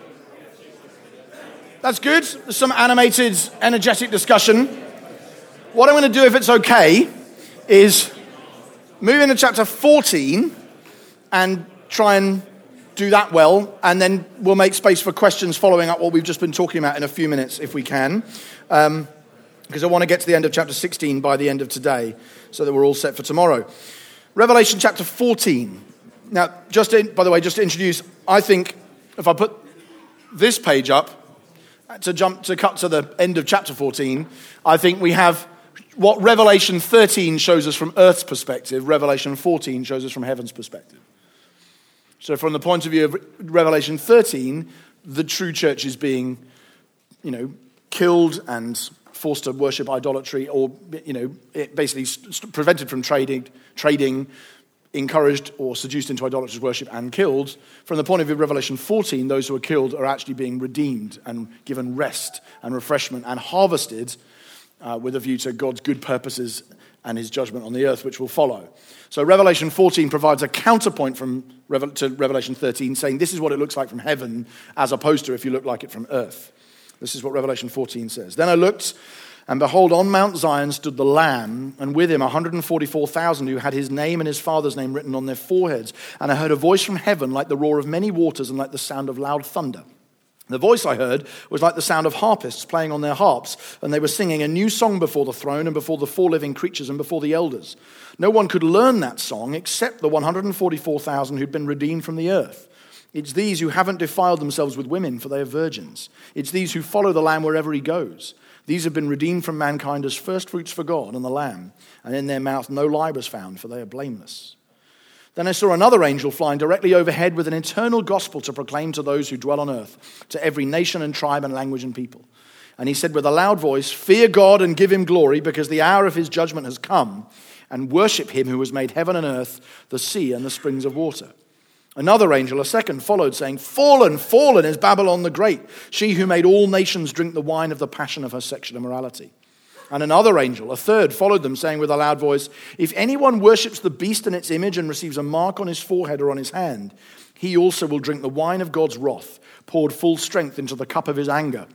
that's good. There's some animated, energetic discussion. What I'm going to do, if it's okay, is move into chapter 14 and try and do that well, and then we'll make space for questions following up what we've just been talking about in a few minutes, if we can. Um, because I want to get to the end of chapter 16 by the end of today, so that we're all set for tomorrow. Revelation chapter 14. Now, just in, by the way, just to introduce, I think if I put this page up, to jump to cut to the end of chapter 14, I think we have what Revelation 13 shows us from earth's perspective, Revelation 14 shows us from heaven's perspective. So, from the point of view of Revelation 13, the true church is being, you know, killed and forced to worship idolatry, or you know, it basically prevented from trading, trading, encouraged or seduced into idolatrous worship and killed. From the point of view of Revelation 14, those who are killed are actually being redeemed and given rest and refreshment and harvested uh, with a view to God's good purposes and his judgment on the earth, which will follow. So, Revelation 14 provides a counterpoint from to Revelation 13, saying this is what it looks like from heaven, as opposed to if you look like it from earth. This is what Revelation 14 says. Then I looked and behold, on Mount Zion stood the Lamb, and with him 144,000 who had his name and his father's name written on their foreheads. And I heard a voice from heaven like the roar of many waters and like the sound of loud thunder. The voice I heard was like the sound of harpists playing on their harps, and they were singing a new song before the throne and before the four living creatures and before the elders. No one could learn that song except the 144,000 who'd been redeemed from the earth. It's these who haven't defiled themselves with women, for they are virgins. It's these who follow the Lamb wherever he goes. These have been redeemed from mankind as firstfruits for God and the Lamb, and in their mouth no lie was found, for they are blameless. Then I saw another angel flying directly overhead with an eternal gospel to proclaim to those who dwell on earth, to every nation and tribe and language and people. And he said with a loud voice, Fear God and give him glory, because the hour of his judgment has come, and worship him who has made heaven and earth, the sea, and the springs of water. Another angel, a second, followed, saying, Fallen, fallen is Babylon the Great, she who made all nations drink the wine of the passion of her sexual immorality. And another angel, a third, followed them, saying with a loud voice, If anyone worships the beast and its image and receives a mark on his forehead or on his hand, he also will drink the wine of God's wrath, poured full strength into the cup of his anger.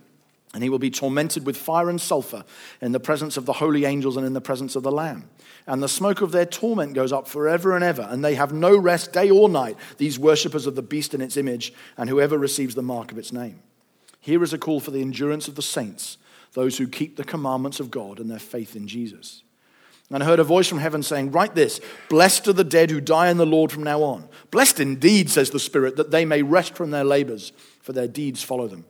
And he will be tormented with fire and sulfur in the presence of the holy angels and in the presence of the Lamb. And the smoke of their torment goes up forever and ever, and they have no rest day or night, these worshippers of the beast and its image, and whoever receives the mark of its name. Here is a call for the endurance of the saints those who keep the commandments of God and their faith in Jesus. And I heard a voice from heaven saying, Write this Blessed are the dead who die in the Lord from now on. Blessed indeed, says the Spirit, that they may rest from their labors, for their deeds follow them.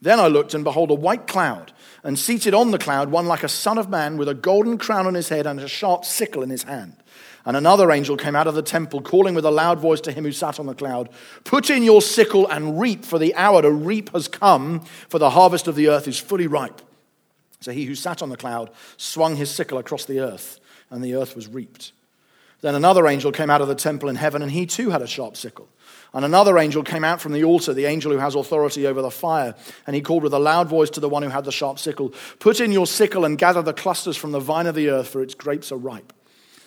Then I looked, and behold, a white cloud, and seated on the cloud, one like a son of man, with a golden crown on his head and a sharp sickle in his hand. And another angel came out of the temple, calling with a loud voice to him who sat on the cloud Put in your sickle and reap, for the hour to reap has come, for the harvest of the earth is fully ripe. So he who sat on the cloud swung his sickle across the earth, and the earth was reaped. Then another angel came out of the temple in heaven, and he too had a sharp sickle. And another angel came out from the altar, the angel who has authority over the fire, and he called with a loud voice to the one who had the sharp sickle Put in your sickle and gather the clusters from the vine of the earth, for its grapes are ripe.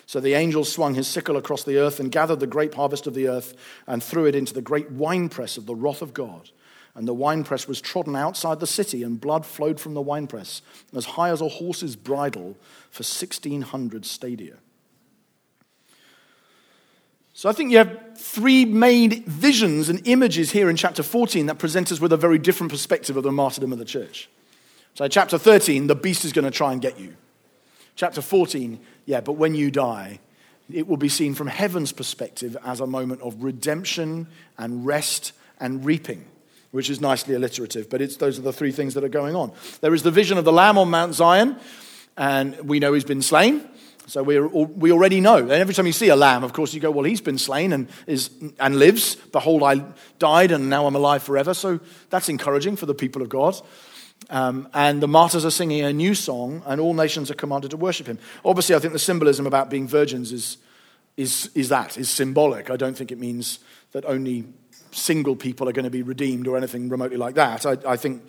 So the angel swung his sickle across the earth and gathered the grape harvest of the earth and threw it into the great winepress of the wrath of God. And the winepress was trodden outside the city, and blood flowed from the winepress as high as a horse's bridle for 1,600 stadia. So I think you have three main visions and images here in chapter 14 that present us with a very different perspective of the martyrdom of the church. So, chapter 13, the beast is going to try and get you. Chapter 14, yeah, but when you die, it will be seen from heaven's perspective as a moment of redemption and rest and reaping, which is nicely alliterative, but it's, those are the three things that are going on. There is the vision of the Lamb on Mount Zion, and we know he's been slain. So we we already know. And every time you see a lamb, of course, you go, well, he's been slain and, is, and lives. Behold, I died and now I'm alive forever. So that's encouraging for the people of God. Um, and the martyrs are singing a new song, and all nations are commanded to worship him. Obviously, I think the symbolism about being virgins is, is, is that, is symbolic. I don't think it means that only single people are going to be redeemed or anything remotely like that. I, I think,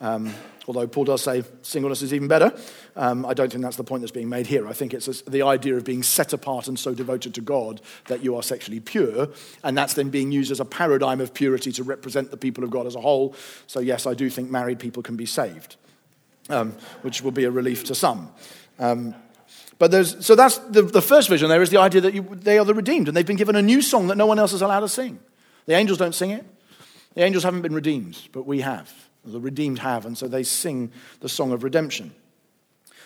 um, although Paul does say singleness is even better, um, I don't think that's the point that's being made here. I think it's the idea of being set apart and so devoted to God that you are sexually pure, and that's then being used as a paradigm of purity to represent the people of God as a whole. So, yes, I do think married people can be saved, um, which will be a relief to some. Um, but there's, so that's the, the first vision there is the idea that you, they are the redeemed, and they've been given a new song that no one else is allowed to sing. The angels don't sing it. The angels haven't been redeemed, but we have. The redeemed have, and so they sing the song of redemption.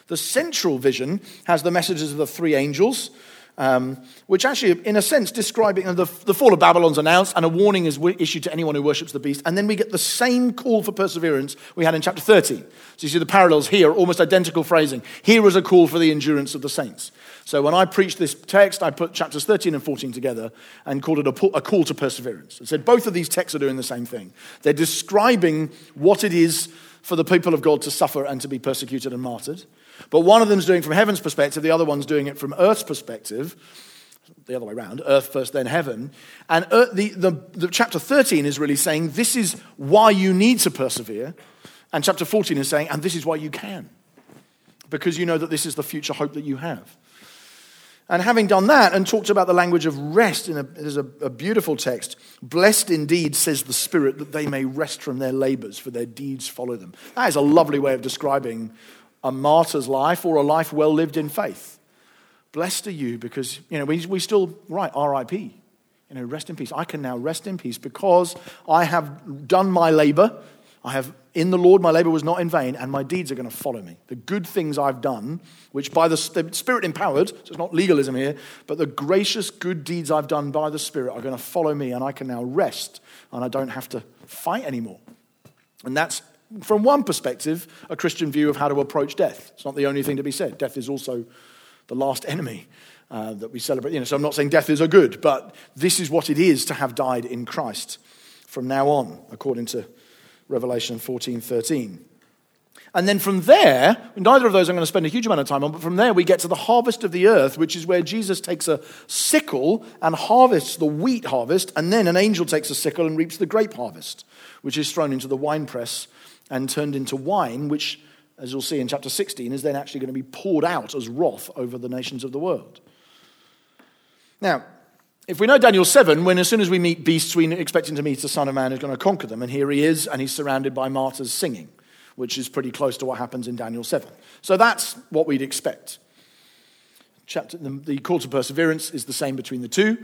The central vision has the messages of the three angels, um, which actually, in a sense, describing the, the fall of Babylon's announced and a warning is issued to anyone who worships the beast. And then we get the same call for perseverance we had in chapter 13. So you see the parallels here, almost identical phrasing. Here is a call for the endurance of the saints. So when I preached this text, I put chapters 13 and 14 together and called it a, a call to perseverance. I said both of these texts are doing the same thing. They're describing what it is for the people of God to suffer and to be persecuted and martyred. But one of them's doing it from heaven's perspective, the other one's doing it from earth's perspective. The other way around, earth first, then heaven. And earth, the, the, the chapter 13 is really saying this is why you need to persevere. And chapter 14 is saying, and this is why you can. Because you know that this is the future hope that you have. And having done that and talked about the language of rest, in a, there's a, a beautiful text. Blessed indeed, says the Spirit, that they may rest from their labors, for their deeds follow them. That is a lovely way of describing a martyr's life or a life well lived in faith. Blessed are you because, you know, we, we still write RIP. You know, rest in peace. I can now rest in peace because I have done my labor. I have, in the Lord, my labor was not in vain, and my deeds are going to follow me. The good things I've done, which by the Spirit empowered, so it's not legalism here, but the gracious good deeds I've done by the Spirit are going to follow me, and I can now rest, and I don't have to fight anymore. And that's from one perspective, a Christian view of how to approach death. It's not the only thing to be said. Death is also the last enemy uh, that we celebrate. You know, so I'm not saying death is a good, but this is what it is to have died in Christ from now on, according to Revelation 14 13. And then from there, neither of those I'm going to spend a huge amount of time on, but from there we get to the harvest of the earth, which is where Jesus takes a sickle and harvests the wheat harvest, and then an angel takes a sickle and reaps the grape harvest, which is thrown into the winepress and turned into wine, which as you'll see in chapter 16, is then actually going to be poured out as wrath over the nations of the world. Now, if we know Daniel 7, when as soon as we meet beasts, we're expecting to meet the Son of Man who's going to conquer them. And here he is, and he's surrounded by martyrs singing, which is pretty close to what happens in Daniel 7. So that's what we'd expect. Chapter, the, the call to perseverance is the same between the two.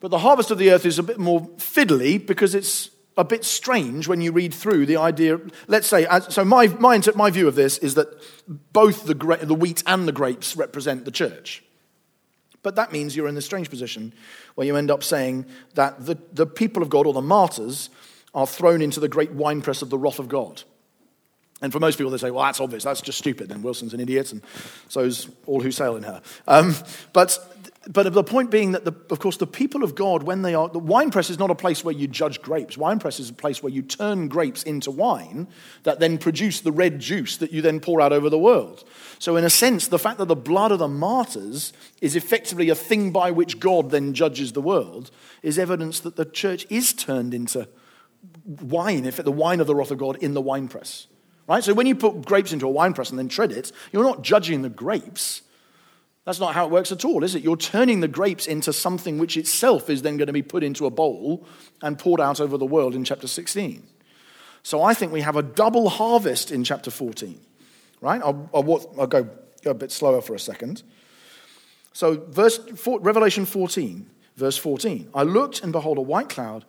But the harvest of the earth is a bit more fiddly because it's a bit strange when you read through the idea. Let's say, so my, my, my view of this is that both the, the wheat and the grapes represent the church. But that means you're in the strange position where you end up saying that the, the people of God or the martyrs are thrown into the great winepress of the wrath of God. And for most people, they say, well, that's obvious. That's just stupid. Then Wilson's an idiot, and so's all who sail in her. Um, but but the point being that, the, of course, the people of God, when they are, the wine press is not a place where you judge grapes. Wine press is a place where you turn grapes into wine that then produce the red juice that you then pour out over the world. So, in a sense, the fact that the blood of the martyrs is effectively a thing by which God then judges the world is evidence that the church is turned into wine, if the wine of the wrath of God in the wine press. Right? So, when you put grapes into a wine press and then tread it, you're not judging the grapes that's not how it works at all, is it? You're turning the grapes into something which itself is then going to be put into a bowl and poured out over the world in chapter 16. So I think we have a double harvest in chapter 14. Right? I'll, I'll, I'll go, go a bit slower for a second. So, verse, Revelation 14, verse 14. I looked and behold a white cloud,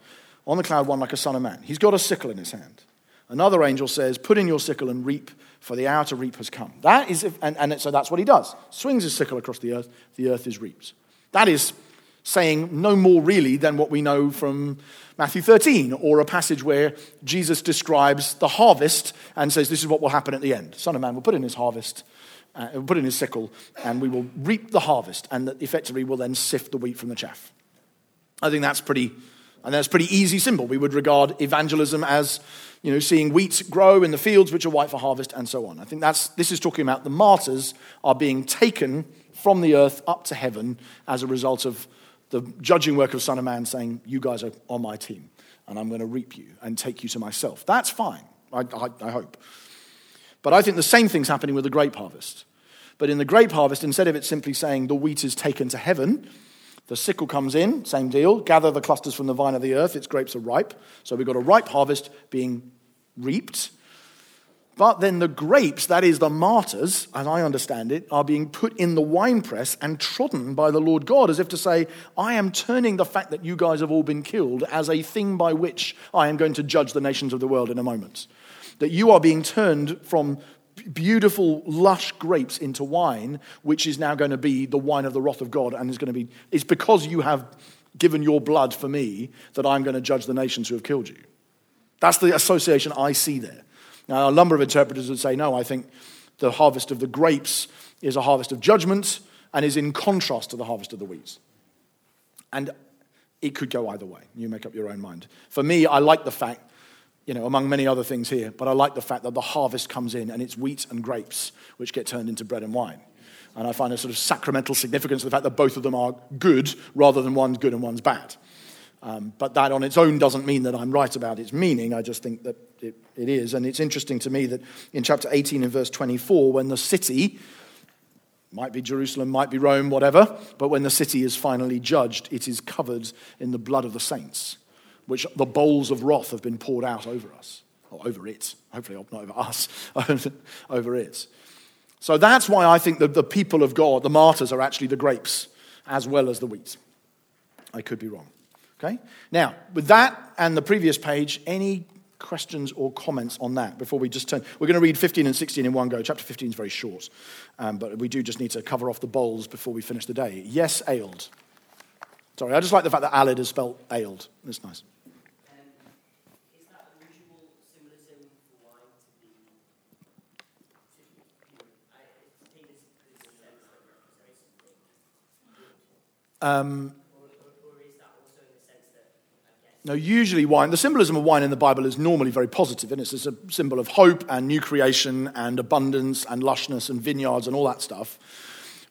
on the cloud one like a son of man. He's got a sickle in his hand. Another angel says, Put in your sickle and reap for the hour to reap has come. That is, and, and so that's what he does. Swings his sickle across the earth, the earth is reaped. That is saying no more really than what we know from Matthew 13, or a passage where Jesus describes the harvest and says, This is what will happen at the end. Son of Man will put in his harvest, uh, will put in his sickle, and we will reap the harvest, and that effectively will then sift the wheat from the chaff. I think that's pretty, and that's pretty easy symbol. We would regard evangelism as you know, seeing wheat grow in the fields which are white for harvest, and so on. I think that's, this is talking about the martyrs are being taken from the earth up to heaven as a result of the judging work of Son of Man saying, You guys are on my team, and I'm going to reap you and take you to myself. That's fine, I, I, I hope. But I think the same thing's happening with the grape harvest. But in the grape harvest, instead of it simply saying the wheat is taken to heaven, the sickle comes in, same deal. Gather the clusters from the vine of the earth, its grapes are ripe. So we've got a ripe harvest being reaped. But then the grapes, that is the martyrs, as I understand it, are being put in the winepress and trodden by the Lord God, as if to say, I am turning the fact that you guys have all been killed as a thing by which I am going to judge the nations of the world in a moment. That you are being turned from beautiful, lush grapes into wine, which is now going to be the wine of the wrath of God, and is going to be, it's because you have given your blood for me that I'm going to judge the nations who have killed you. That's the association I see there. Now, a number of interpreters would say, no, I think the harvest of the grapes is a harvest of judgment and is in contrast to the harvest of the wheat. And it could go either way. You make up your own mind. For me, I like the fact you know, among many other things here. But I like the fact that the harvest comes in and it's wheat and grapes which get turned into bread and wine. And I find a sort of sacramental significance of the fact that both of them are good rather than one's good and one's bad. Um, but that on its own doesn't mean that I'm right about its meaning. I just think that it, it is. And it's interesting to me that in chapter 18 and verse 24, when the city, might be Jerusalem, might be Rome, whatever, but when the city is finally judged, it is covered in the blood of the saints which the bowls of wrath have been poured out over us, or over it, hopefully not over us, over it. So that's why I think that the people of God, the martyrs, are actually the grapes as well as the wheat. I could be wrong. Okay? Now, with that and the previous page, any questions or comments on that before we just turn? We're going to read 15 and 16 in one go. Chapter 15 is very short, um, but we do just need to cover off the bowls before we finish the day. Yes, ailed. Sorry, I just like the fact that alid is spelled ailed. It's nice. Um, no, usually wine, the symbolism of wine in the Bible is normally very positive, and it's a symbol of hope and new creation and abundance and lushness and vineyards and all that stuff.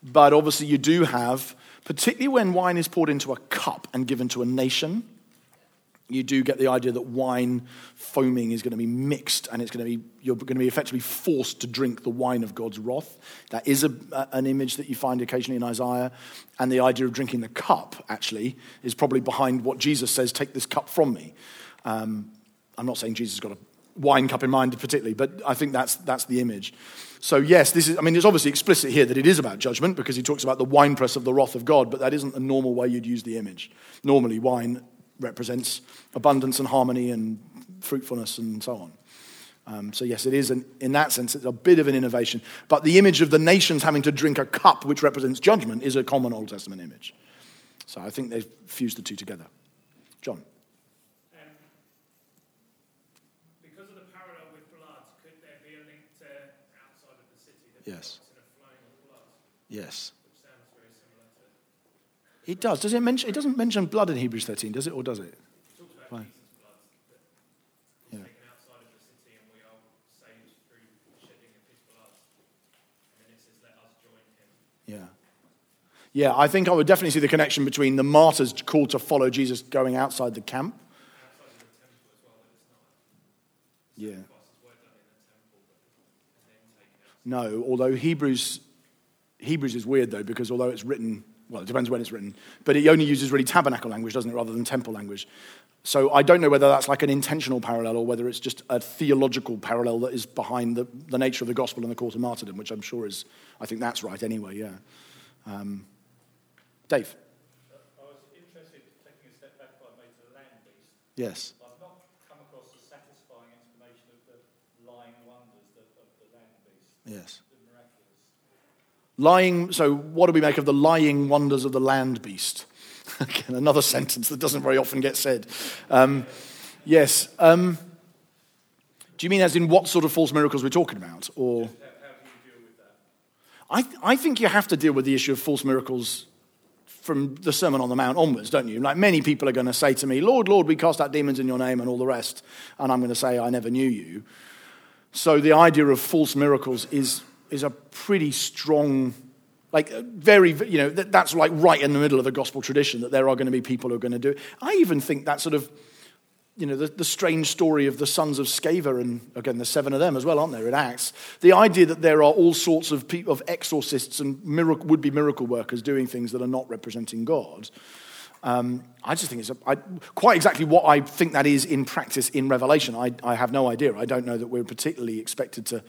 But obviously, you do have, particularly when wine is poured into a cup and given to a nation, you do get the idea that wine foaming is going to be mixed and it's going to be you're going to be effectively forced to drink the wine of God's wrath. That is a, an image that you find occasionally in Isaiah, and the idea of drinking the cup actually is probably behind what Jesus says, "Take this cup from me." Um, I'm not saying Jesus got a wine cup in mind particularly, but I think that's that's the image. So yes, this is. I mean, it's obviously explicit here that it is about judgment because he talks about the winepress of the wrath of God, but that isn't the normal way you'd use the image. Normally, wine represents abundance and harmony and fruitfulness and so on. Um, so, yes, it is, an, in that sense, it's a bit of an innovation. But the image of the nations having to drink a cup which represents judgment is a common Old Testament image. So, I think they've fused the two together. John. Um, because of the parallel with blood, could there be a link to outside of the city that Yes. results in a flowing of blood, Yes. which sounds very similar to It does. Does it mention? It doesn't mention blood in Hebrews 13, does it, or does it? it Fine. Jesus' blood that was Yeah. taken outside of the city and we are saved through shedding of his blood. And then it says, let us join him. Yeah. Yeah, I think I would definitely see the connection between the martyrs called to follow Jesus going outside the camp. Outside of the temple as well, that it's not Yeah. sacrifices were done in the temple, but and then taken out. No, although Hebrews, Hebrews is weird though, because although it's written, well, it depends when it's written, but it only uses really tabernacle language, doesn't it, rather than temple language. So I don't know whether that's like an intentional parallel or whether it's just a theological parallel that is behind the, the nature of the gospel and the call of martyrdom, which I'm sure is, I think that's right anyway, yeah. Um, Dave? I was interested, taking a step back, I may, the land beast. Yes. I've not come across a satisfying explanation of the lying wonders of the land beast, Yes. Lying, so what do we make of the lying wonders of the land beast? Again, another sentence that doesn't very often get said. Um, yes. Um, do you mean as in what sort of false miracles we're talking about? Or How, how do you deal with that? I, th- I think you have to deal with the issue of false miracles from the Sermon on the Mount onwards, don't you? Like many people are going to say to me, Lord, Lord, we cast out demons in your name and all the rest. And I'm going to say, I never knew you. So the idea of false miracles is, is a pretty strong, like very, you know, that, that's like right in the middle of the gospel tradition that there are going to be people who are going to do it. I even think that sort of, you know, the, the strange story of the sons of Sceva, and again, there's seven of them as well, aren't there, in Acts? The idea that there are all sorts of, people, of exorcists and would-be miracle workers doing things that are not representing God. Um, I just think it's a, I, quite exactly what I think that is in practice in Revelation. I, I have no idea. I don't know that we're particularly expected to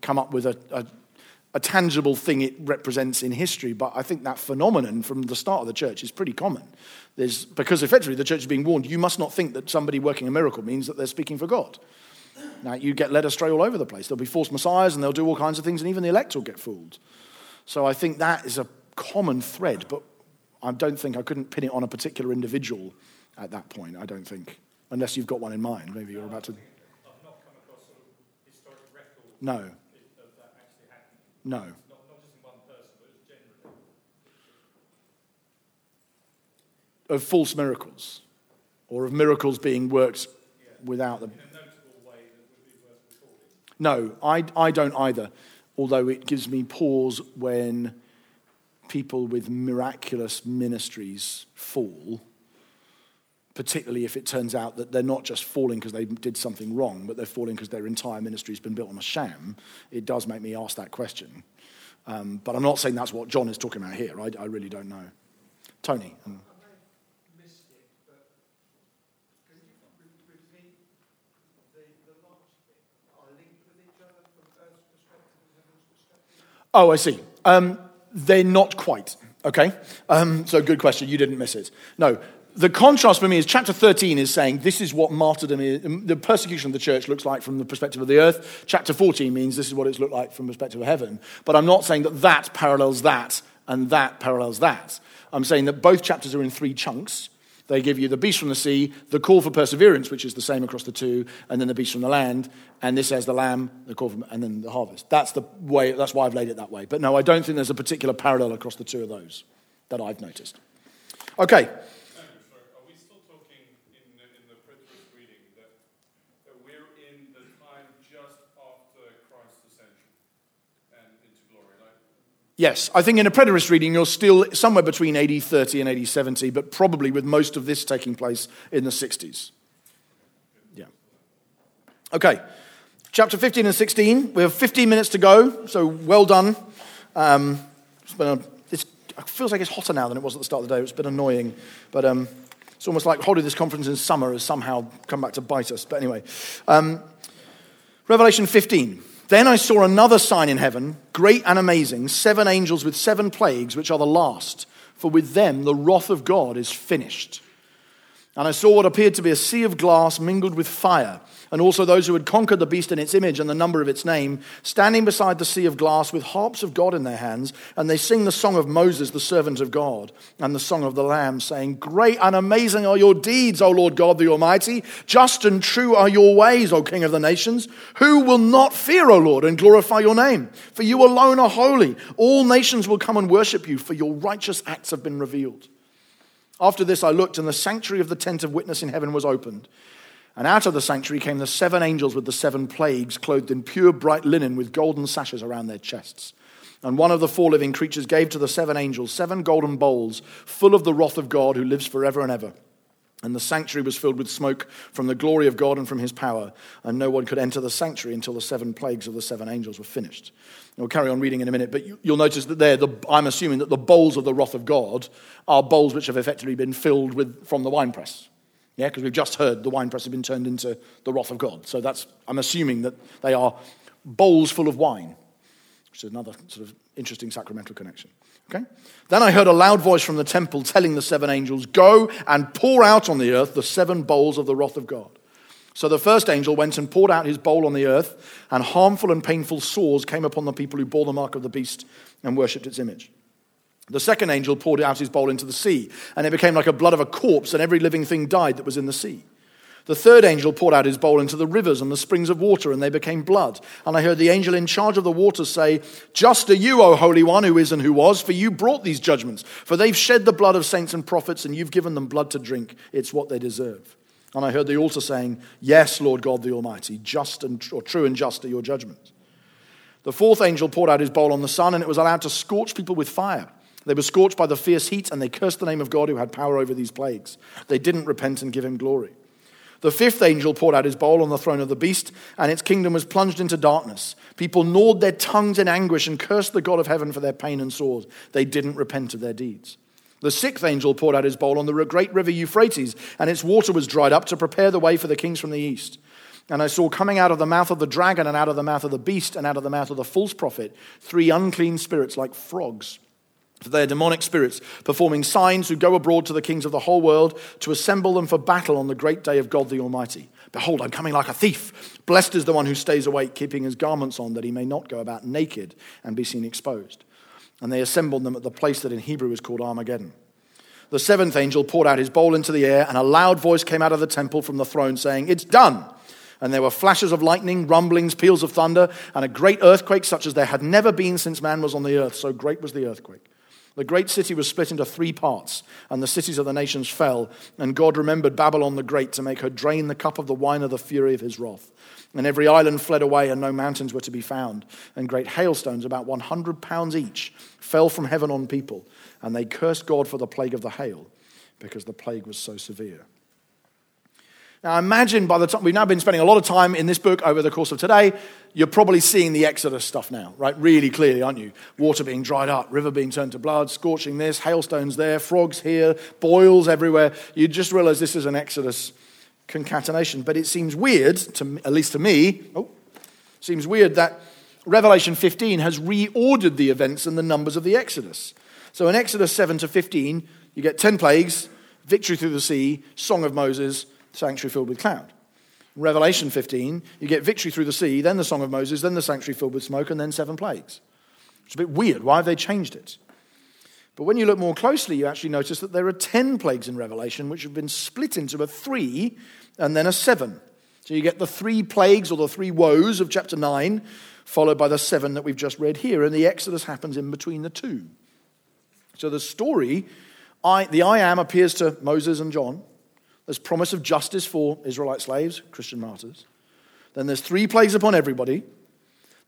come up with a, a, a tangible thing it represents in history, but I think that phenomenon from the start of the church is pretty common. There's, because effectively the church is being warned, you must not think that somebody working a miracle means that they're speaking for God. Now, you get led astray all over the place. There'll be false messiahs and they'll do all kinds of things, and even the elect will get fooled. So I think that is a common thread, but I don't think I couldn't pin it on a particular individual at that point. I don't think, unless you've got one in mind. Maybe you're about to. I've not come across sort of historic record No, of that actually happening. No. Not, not just in one person, but as generally. Of false miracles, or of miracles being worked without them. In a notable way that would be worth recording. No, I, I don't either. Although it gives me pause when people with miraculous ministries fall, particularly if it turns out that they're not just falling because they did something wrong, but they're falling because their entire ministry has been built on a sham. It does make me ask that question. Um, but I'm not saying that's what John is talking about here. I, I really don't know. Tony. um, missed it, but can you re- repeat the, the last bit? Are linked with each other from Earth's perspective and Heaven's perspective? Oh, I see. Um, they're not quite. Okay. Um, so good question. You didn't miss it. No. The contrast for me is chapter 13 is saying this is what martyrdom is, um, the persecution of the church looks like from the perspective of the earth. Chapter 14 means this is what it's looked like from the perspective of heaven. But I'm not saying that that parallels that and that parallels that. I'm saying that both chapters are in three chunks. They give you the beast from the sea, the call for perseverance, which is the same across the two, and then the beast from the land, and this has the lamb, the call for, and then the harvest. That's the way. That's why I've laid it that way. But no, I don't think there's a particular parallel across the two of those that I've noticed. Okay. Andrew, sorry, are we still talking in the, in the preterist reading that, that we're in the time just after Christ's ascension and into glory? Like, Yes, I think in a preterist reading, you're still somewhere between AD 30 and AD 70, but probably with most of this taking place in the 60s. Yeah. Okay, chapter 15 and 16. We have 15 minutes to go, so well done. Um, it's been a, it's, it feels like it's hotter now than it was at the start of the day. It's been annoying, but um, it's almost like holding this conference in summer has somehow come back to bite us. But anyway, um, Revelation 15. Then I saw another sign in heaven, great and amazing, seven angels with seven plagues, which are the last, for with them the wrath of God is finished. And I saw what appeared to be a sea of glass mingled with fire, and also those who had conquered the beast and its image and the number of its name, standing beside the sea of glass with harps of God in their hands, and they sing the song of Moses, the servant of God, and the song of the Lamb, saying, Great and amazing are your deeds, O Lord God the Almighty. Just and true are your ways, O King of the nations. Who will not fear, O Lord, and glorify your name? For you alone are holy. All nations will come and worship you, for your righteous acts have been revealed. After this, I looked, and the sanctuary of the tent of witness in heaven was opened. And out of the sanctuary came the seven angels with the seven plagues, clothed in pure bright linen with golden sashes around their chests. And one of the four living creatures gave to the seven angels seven golden bowls full of the wrath of God who lives forever and ever. And the sanctuary was filled with smoke from the glory of God and from his power. And no one could enter the sanctuary until the seven plagues of the seven angels were finished. We'll carry on reading in a minute, but you, will notice that there, the, I'm assuming that the bowls of the wrath of God are bowls which have effectively been filled with, from the winepress. Yeah, because we've just heard the winepress has been turned into the wrath of God. So that's, I'm assuming that they are bowls full of wine, which is another sort of interesting sacramental connection. Okay? Then I heard a loud voice from the temple telling the seven angels, Go and pour out on the earth the seven bowls of the wrath of God. So the first angel went and poured out his bowl on the earth, and harmful and painful sores came upon the people who bore the mark of the beast and worshipped its image. The second angel poured out his bowl into the sea, and it became like a blood of a corpse, and every living thing died that was in the sea. The third angel poured out his bowl into the rivers and the springs of water, and they became blood. And I heard the angel in charge of the waters say, Just are you, O Holy One, who is and who was, for you brought these judgments. For they've shed the blood of saints and prophets, and you've given them blood to drink. It's what they deserve. And I heard the altar saying, Yes, Lord God the Almighty, just and or true and just are your judgments. The fourth angel poured out his bowl on the sun, and it was allowed to scorch people with fire. They were scorched by the fierce heat, and they cursed the name of God who had power over these plagues. They didn't repent and give him glory. The fifth angel poured out his bowl on the throne of the beast, and its kingdom was plunged into darkness. People gnawed their tongues in anguish and cursed the God of heaven for their pain and sores. They didn't repent of their deeds. The sixth angel poured out his bowl on the great river Euphrates, and its water was dried up to prepare the way for the kings from the east. And I saw coming out of the mouth of the dragon, and out of the mouth of the beast, and out of the mouth of the false prophet, three unclean spirits like frogs. For they are demonic spirits, performing signs who go abroad to the kings of the whole world to assemble them for battle on the great day of God the Almighty. Behold, I'm coming like a thief. Blessed is the one who stays awake, keeping his garments on, that he may not go about naked and be seen exposed and they assembled them at the place that in Hebrew is called Armageddon. The seventh angel poured out his bowl into the air, and a loud voice came out of the temple from the throne saying, It's done. And there were flashes of lightning, rumblings, peals of thunder, and a great earthquake such as there had never been since man was on the earth. So great was the earthquake. The great city was split into three parts, and the cities of the nations fell. And God remembered Babylon the Great to make her drain the cup of the wine of the fury of his wrath. And every island fled away, and no mountains were to be found. And great hailstones, about 100 pounds each, fell from heaven on people. And they cursed God for the plague of the hail, because the plague was so severe. Now, imagine by the time we've now been spending a lot of time in this book over the course of today, you're probably seeing the Exodus stuff now, right? Really clearly, aren't you? Water being dried up, river being turned to blood, scorching this, hailstones there, frogs here, boils everywhere. You just realize this is an Exodus concatenation. But it seems weird, to, at least to me, oh, seems weird that Revelation 15 has reordered the events and the numbers of the Exodus. So in Exodus 7 to 15, you get 10 plagues, victory through the sea, song of Moses, sanctuary filled with cloud. Revelation 15, you get victory through the sea, then the song of Moses, then the sanctuary filled with smoke, and then seven plagues. It's a bit weird. Why have they changed it? But when you look more closely, you actually notice that there are 10 plagues in Revelation, which have been split into a three and then a seven. So you get the three plagues or the three woes of chapter 9, followed by the seven that we've just read here. And the Exodus happens in between the two. So the story, I, the I am appears to Moses and John. There's promise of justice for Israelite slaves, Christian martyrs. Then there's three plagues upon everybody.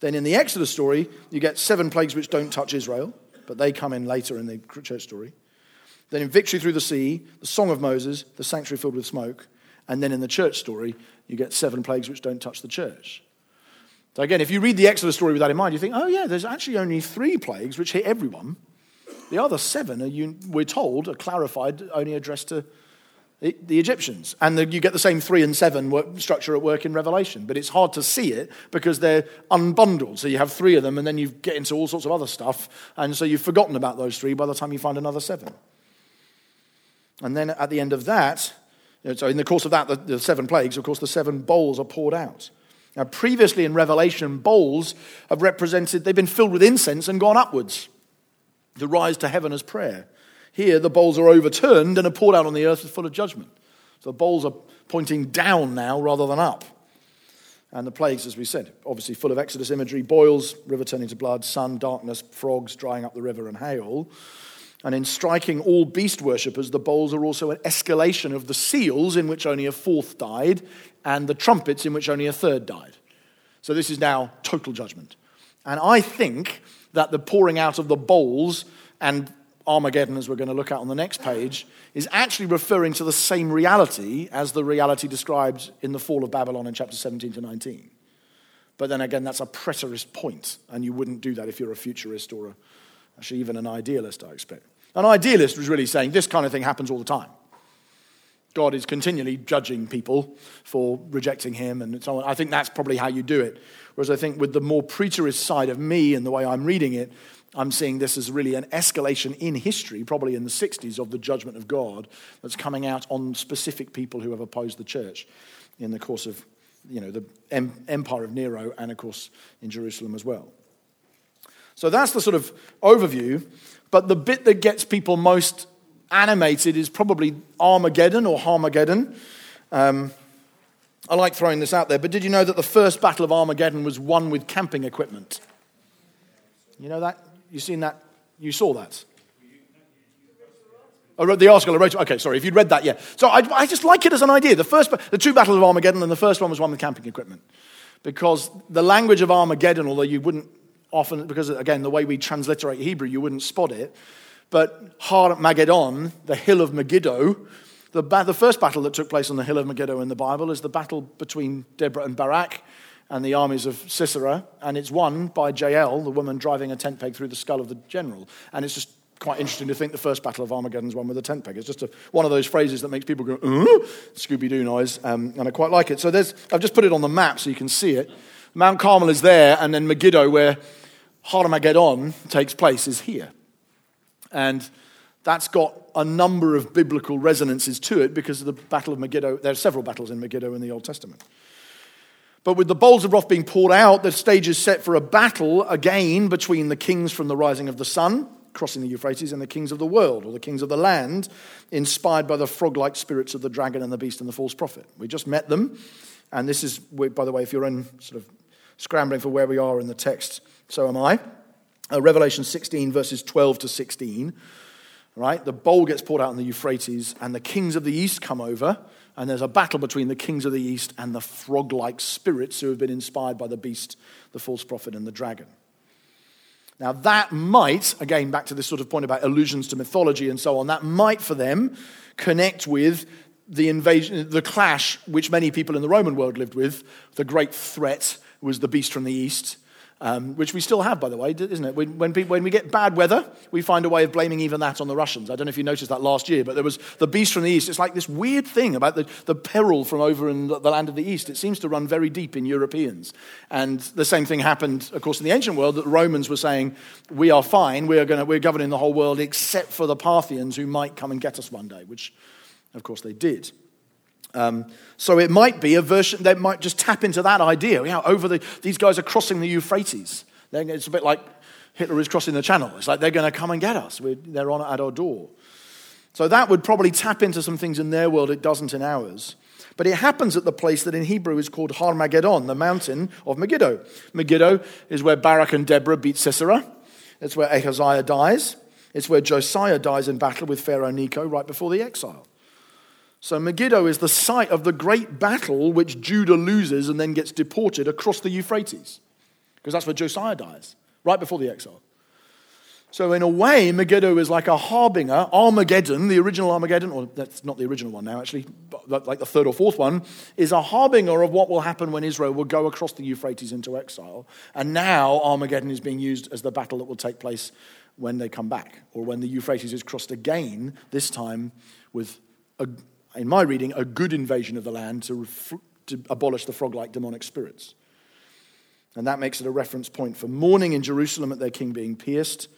Then in the Exodus story, you get seven plagues which don't touch Israel but they come in later in the church story. Then in Victory Through the Sea, the Song of Moses, the sanctuary filled with smoke, And then in the church story, you get seven plagues which don't touch the church. So again, if you read the Exodus story with that in mind, you think, oh yeah, there's actually only three plagues which hit everyone. The other seven, are we're told, are clarified, only addressed to the, Egyptians. And the, you get the same three and seven work, structure at work in Revelation, but it's hard to see it because they're unbundled. So you have three of them, and then you get into all sorts of other stuff, and so you've forgotten about those three by the time you find another seven. And then at the end of that, so in the course of that, the, the seven plagues, of course, the seven bowls are poured out. Now, previously in Revelation, bowls have represented, they've been filled with incense and gone upwards to rise to heaven as prayer. Here, the bowls are overturned and are poured out on the earth full of judgment. So the bowls are pointing down now rather than up. And the plagues, as we said, obviously full of Exodus imagery boils, river turning to blood, sun, darkness, frogs drying up the river, and hail. And in striking all beast worshippers, the bowls are also an escalation of the seals, in which only a fourth died, and the trumpets, in which only a third died. So this is now total judgment. And I think that the pouring out of the bowls and Armageddon, as we're going to look at on the next page, is actually referring to the same reality as the reality described in the fall of Babylon in chapter 17 to 19. But then again, that's a preterist point, and you wouldn't do that if you're a futurist or a, actually even an idealist, I expect. An idealist was really saying this kind of thing happens all the time. God is continually judging people for rejecting him and so on. I think that's probably how you do it. Whereas I think with the more preterist side of me and the way I'm reading it, I'm seeing this as really an escalation in history, probably in the 60s, of the judgment of God that's coming out on specific people who have opposed the church in the course of you know, the empire of Nero and, of course, in Jerusalem as well. So that's the sort of overview. But the bit that gets people most animated is probably Armageddon or Harmageddon. Um, I like throwing this out there, but did you know that the first Battle of Armageddon was won with camping equipment? You know that? You seen that? You saw that? I wrote the article. I wrote. Okay, sorry. If you'd read that, yeah. So I, I just like it as an idea. The first, the two battles of Armageddon, and the first one was one with camping equipment, because the language of Armageddon, although you wouldn't often, because again, the way we transliterate Hebrew, you wouldn't spot it. But Har Mageddon, the hill of Megiddo, the, the first battle that took place on the hill of Megiddo in the Bible is the battle between Deborah and Barak and the armies of Sisera, and it's won by Jael, the woman driving a tent peg through the skull of the general. And it's just quite interesting to think the first battle of Armageddon is won with a tent peg. It's just a, one of those phrases that makes people go, uh? Scooby Doo noise, um, and I quite like it. So there's, I've just put it on the map so you can see it. Mount Carmel is there, and then Megiddo, where Harmageddon takes place, is here. And that's got a number of biblical resonances to it because of the Battle of Megiddo. There are several battles in Megiddo in the Old Testament. But with the bowls of wrath being poured out, the stage is set for a battle again between the kings from the rising of the sun, crossing the Euphrates, and the kings of the world, or the kings of the land, inspired by the frog like spirits of the dragon and the beast and the false prophet. We just met them. And this is, by the way, if you're in sort of scrambling for where we are in the text, so am I. Uh, Revelation 16, verses 12 to 16. Right? The bowl gets poured out in the Euphrates, and the kings of the east come over and there's a battle between the kings of the east and the frog like spirits who have been inspired by the beast, the false prophet, and the dragon. Now, that might, again, back to this sort of point about allusions to mythology and so on, that might for them connect with the invasion, the clash which many people in the Roman world lived with. The great threat was the beast from the east um, which we still have, by the way, isn't it? When, when, people, when, we get bad weather, we find a way of blaming even that on the Russians. I don't know if you noticed that last year, but there was the beast from the east. It's like this weird thing about the, the peril from over in the, the land of the east. It seems to run very deep in Europeans. And the same thing happened, of course, in the ancient world, that the Romans were saying, we are fine, we are gonna, we're governing the whole world except for the Parthians who might come and get us one day, which, of course, they did. Um, so it might be a version that might just tap into that idea. You know, over the, these guys are crossing the Euphrates. It's a bit like Hitler is crossing the channel. It's like they're going to come and get us. We're, they're on at our door. So that would probably tap into some things in their world it doesn't in ours. But it happens at the place that in Hebrew is called Har Harmageddon, the mountain of Megiddo. Megiddo is where Barak and Deborah beat Sisera. It's where Ahaziah dies. It's where Josiah dies in battle with Pharaoh Necho right before the exile. So Megiddo is the site of the great battle which Judah loses and then gets deported across the Euphrates. Because that's where Josiah dies, right before the exile. So, in a way, Megiddo is like a harbinger. Armageddon, the original Armageddon, or that's not the original one now, actually, but like the third or fourth one, is a harbinger of what will happen when Israel will go across the Euphrates into exile. And now Armageddon is being used as the battle that will take place when they come back, or when the Euphrates is crossed again, this time with, a, in my reading, a good invasion of the land to, ref- to abolish the frog like demonic spirits. And that makes it a reference point for mourning in Jerusalem at their king being pierced.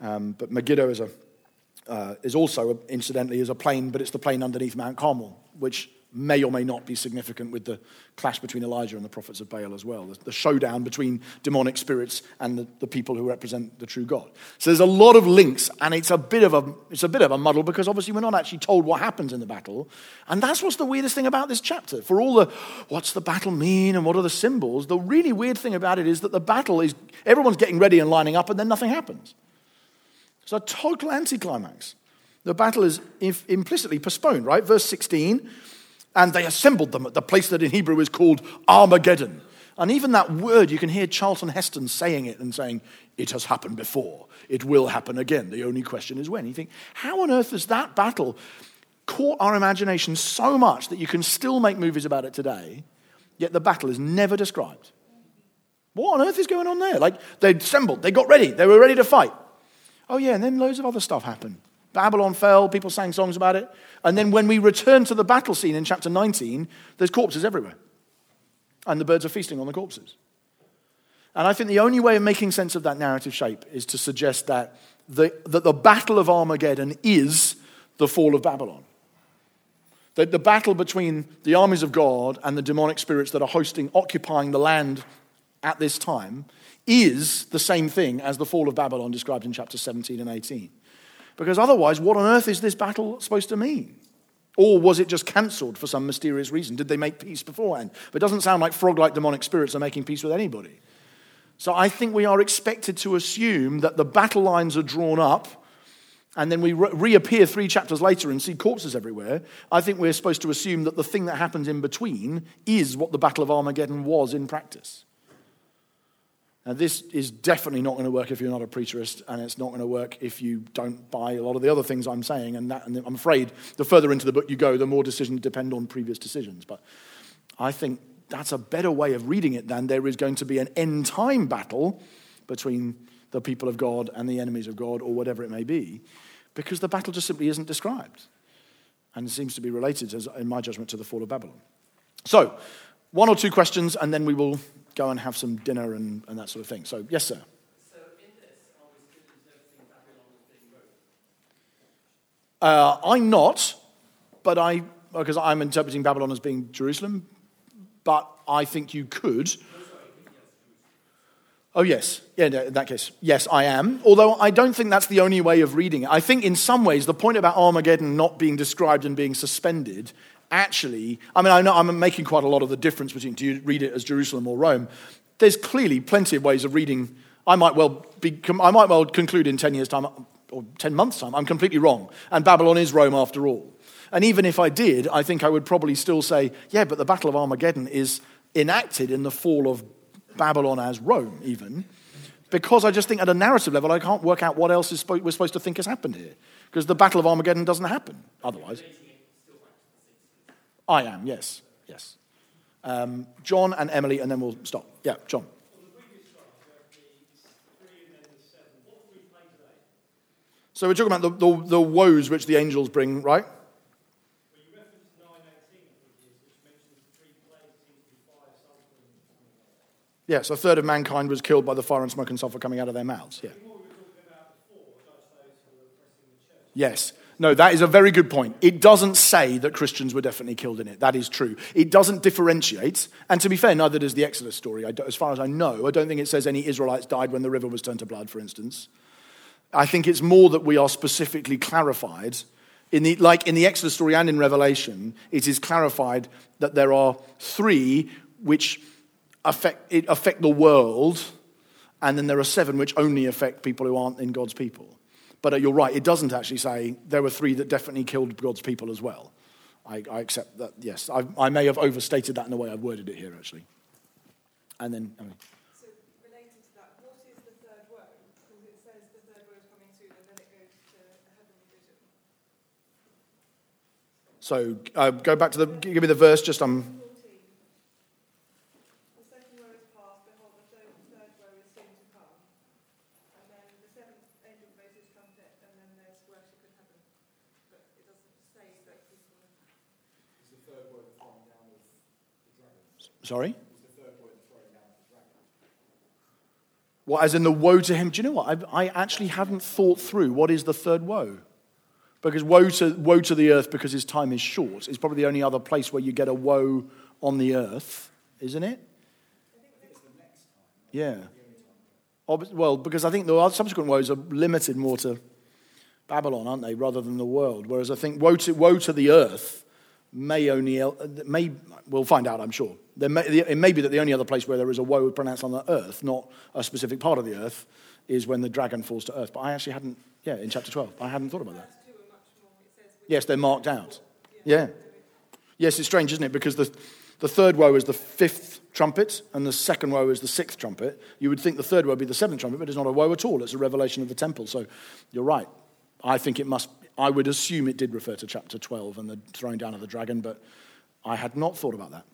Um, but Megiddo is, a, uh, is also, incidentally, is a plain, but it's the plain underneath Mount Carmel, which may or may not be significant with the clash between Elijah and the prophets of Baal as well, the, showdown between demonic spirits and the, the, people who represent the true God. So there's a lot of links, and it's a bit of a it's a bit of a muddle because obviously we're not actually told what happens in the battle, and that's what's the weirdest thing about this chapter. For all the what's the battle mean and what are the symbols, the really weird thing about it is that the battle is everyone's getting ready and lining up, and then nothing happens. It's a total anticlimax. The battle is implicitly postponed, right? Verse 16 and they assembled them at the place that in Hebrew is called Armageddon. And even that word, you can hear Charlton Heston saying it and saying, It has happened before. It will happen again. The only question is when. You think, how on earth has that battle caught our imagination so much that you can still make movies about it today, yet the battle is never described? What on earth is going on there? Like, they assembled, they got ready, they were ready to fight. Oh, yeah, and then loads of other stuff happened. Babylon fell, people sang songs about it. And then when we return to the battle scene in chapter 19, there's corpses everywhere. And the birds are feasting on the corpses. And I think the only way of making sense of that narrative shape is to suggest that the, that the battle of Armageddon is the fall of Babylon. That the battle between the armies of God and the demonic spirits that are hosting, occupying the land at this time is the same thing as the fall of Babylon described in chapter 17 and 18. Because otherwise, what on earth is this battle supposed to mean? Or was it just cancelled for some mysterious reason? Did they make peace beforehand? But it doesn't sound like frog like demonic spirits are making peace with anybody. So I think we are expected to assume that the battle lines are drawn up and then we re- reappear three chapters later and see corpses everywhere. I think we're supposed to assume that the thing that happens in between is what the Battle of Armageddon was in practice. Now, this is definitely not going to work if you're not a preterist, and it's not going to work if you don't buy a lot of the other things I'm saying. And, that, and I'm afraid the further into the book you go, the more decisions depend on previous decisions. But I think that's a better way of reading it than there is going to be an end time battle between the people of God and the enemies of God, or whatever it may be, because the battle just simply isn't described. And it seems to be related, as, in my judgment, to the fall of Babylon. So, one or two questions, and then we will go and have some dinner and, and that sort of thing. So, yes, sir. So, this, are we still interpreting Babylon as being Uh, I'm not, but I, because I'm interpreting Babylon as being Jerusalem, but I think you could. Oh, yes. Yeah, in that case, yes, I am. Although I don't think that's the only way of reading it. I think in some ways the point about Armageddon not being described and being suspended actually, I mean, I know I'm making quite a lot of the difference between do you read it as Jerusalem or Rome. There's clearly plenty of ways of reading. I might well, be, I might well conclude in 10 years' time or 10 months' time, I'm completely wrong. And Babylon is Rome after all. And even if I did, I think I would probably still say, yeah, but the Battle of Armageddon is enacted in the fall of Babylon as Rome, even. Because I just think at a narrative level, I can't work out what else is we're supposed to think has happened here. Because the Battle of Armageddon doesn't happen otherwise. I am, yes, yes. Um, John and Emily, and then we'll stop. Yeah, John. So we're talking about the, the, the woes which the angels bring, right? Yes, a third of mankind was killed by the fire and smoke and sulfur coming out of their mouths. Yeah. Yes. No, that is a very good point. It doesn't say that Christians were definitely killed in it. That is true. It doesn't differentiate. And to be fair, neither does the Exodus story. as far as I know, I don't think it says any Israelites died when the river was turned to blood, for instance. I think it's more that we are specifically clarified. In the, like in the Exodus story and in Revelation, it is clarified that there are three which affect, affect the world, and then there are seven which only affect people who aren't in God's people. But uh, you're right, it doesn't actually say there were three that definitely killed God's people as well. I, I accept that, yes. I, I, may have overstated that in the way I've worded it here, actually. And then, I mean. So, related to that, what is the third woe? Because it says the third woe is coming soon, and then it goes to a heavenly vision. So uh, go back to the, give me the verse, just um, 14. The second woe is past, behold, the third, third woe is soon to come. And then the seventh angel blows his trumpet, and then there's worship in heaven. But it doesn't say that people. Sorry? What, as in the woe to him? Do you know what? I, I actually haven't thought through what is the third woe. Because woe to, woe to the earth because his time is short is probably the only other place where you get a woe on the earth, isn't it? Yeah. Well, because I think the subsequent woes are limited more to Babylon, aren't they, rather than the world. Whereas I think woe to, woe to the earth may only, uh, may, we'll find out, I'm sure. May, it may be that the only other place where there is a woe pronounced on the earth, not a specific part of the earth, is when the dragon falls to earth. But I actually hadn't, yeah, in chapter 12, I hadn't thought about that. Yes, they're marked out. Yeah. Yes, it's strange, isn't it? Because the, the third woe is the fifth trumpet, and the second woe is the sixth trumpet. You would think the third woe would be the seventh trumpet, but it's not a woe at all. It's a revelation of the temple. So you're right. I think it must, I would assume it did refer to chapter 12 and the throwing down of the dragon, but I had not thought about that.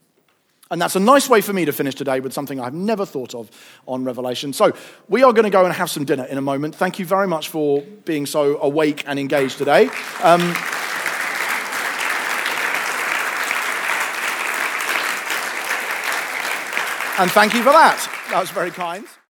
And that's a nice way for me to finish today with something I've never thought of on Revelation. So, we are going to go and have some dinner in a moment. Thank you very much for being so awake and engaged today. Um, and thank you for that. That was very kind.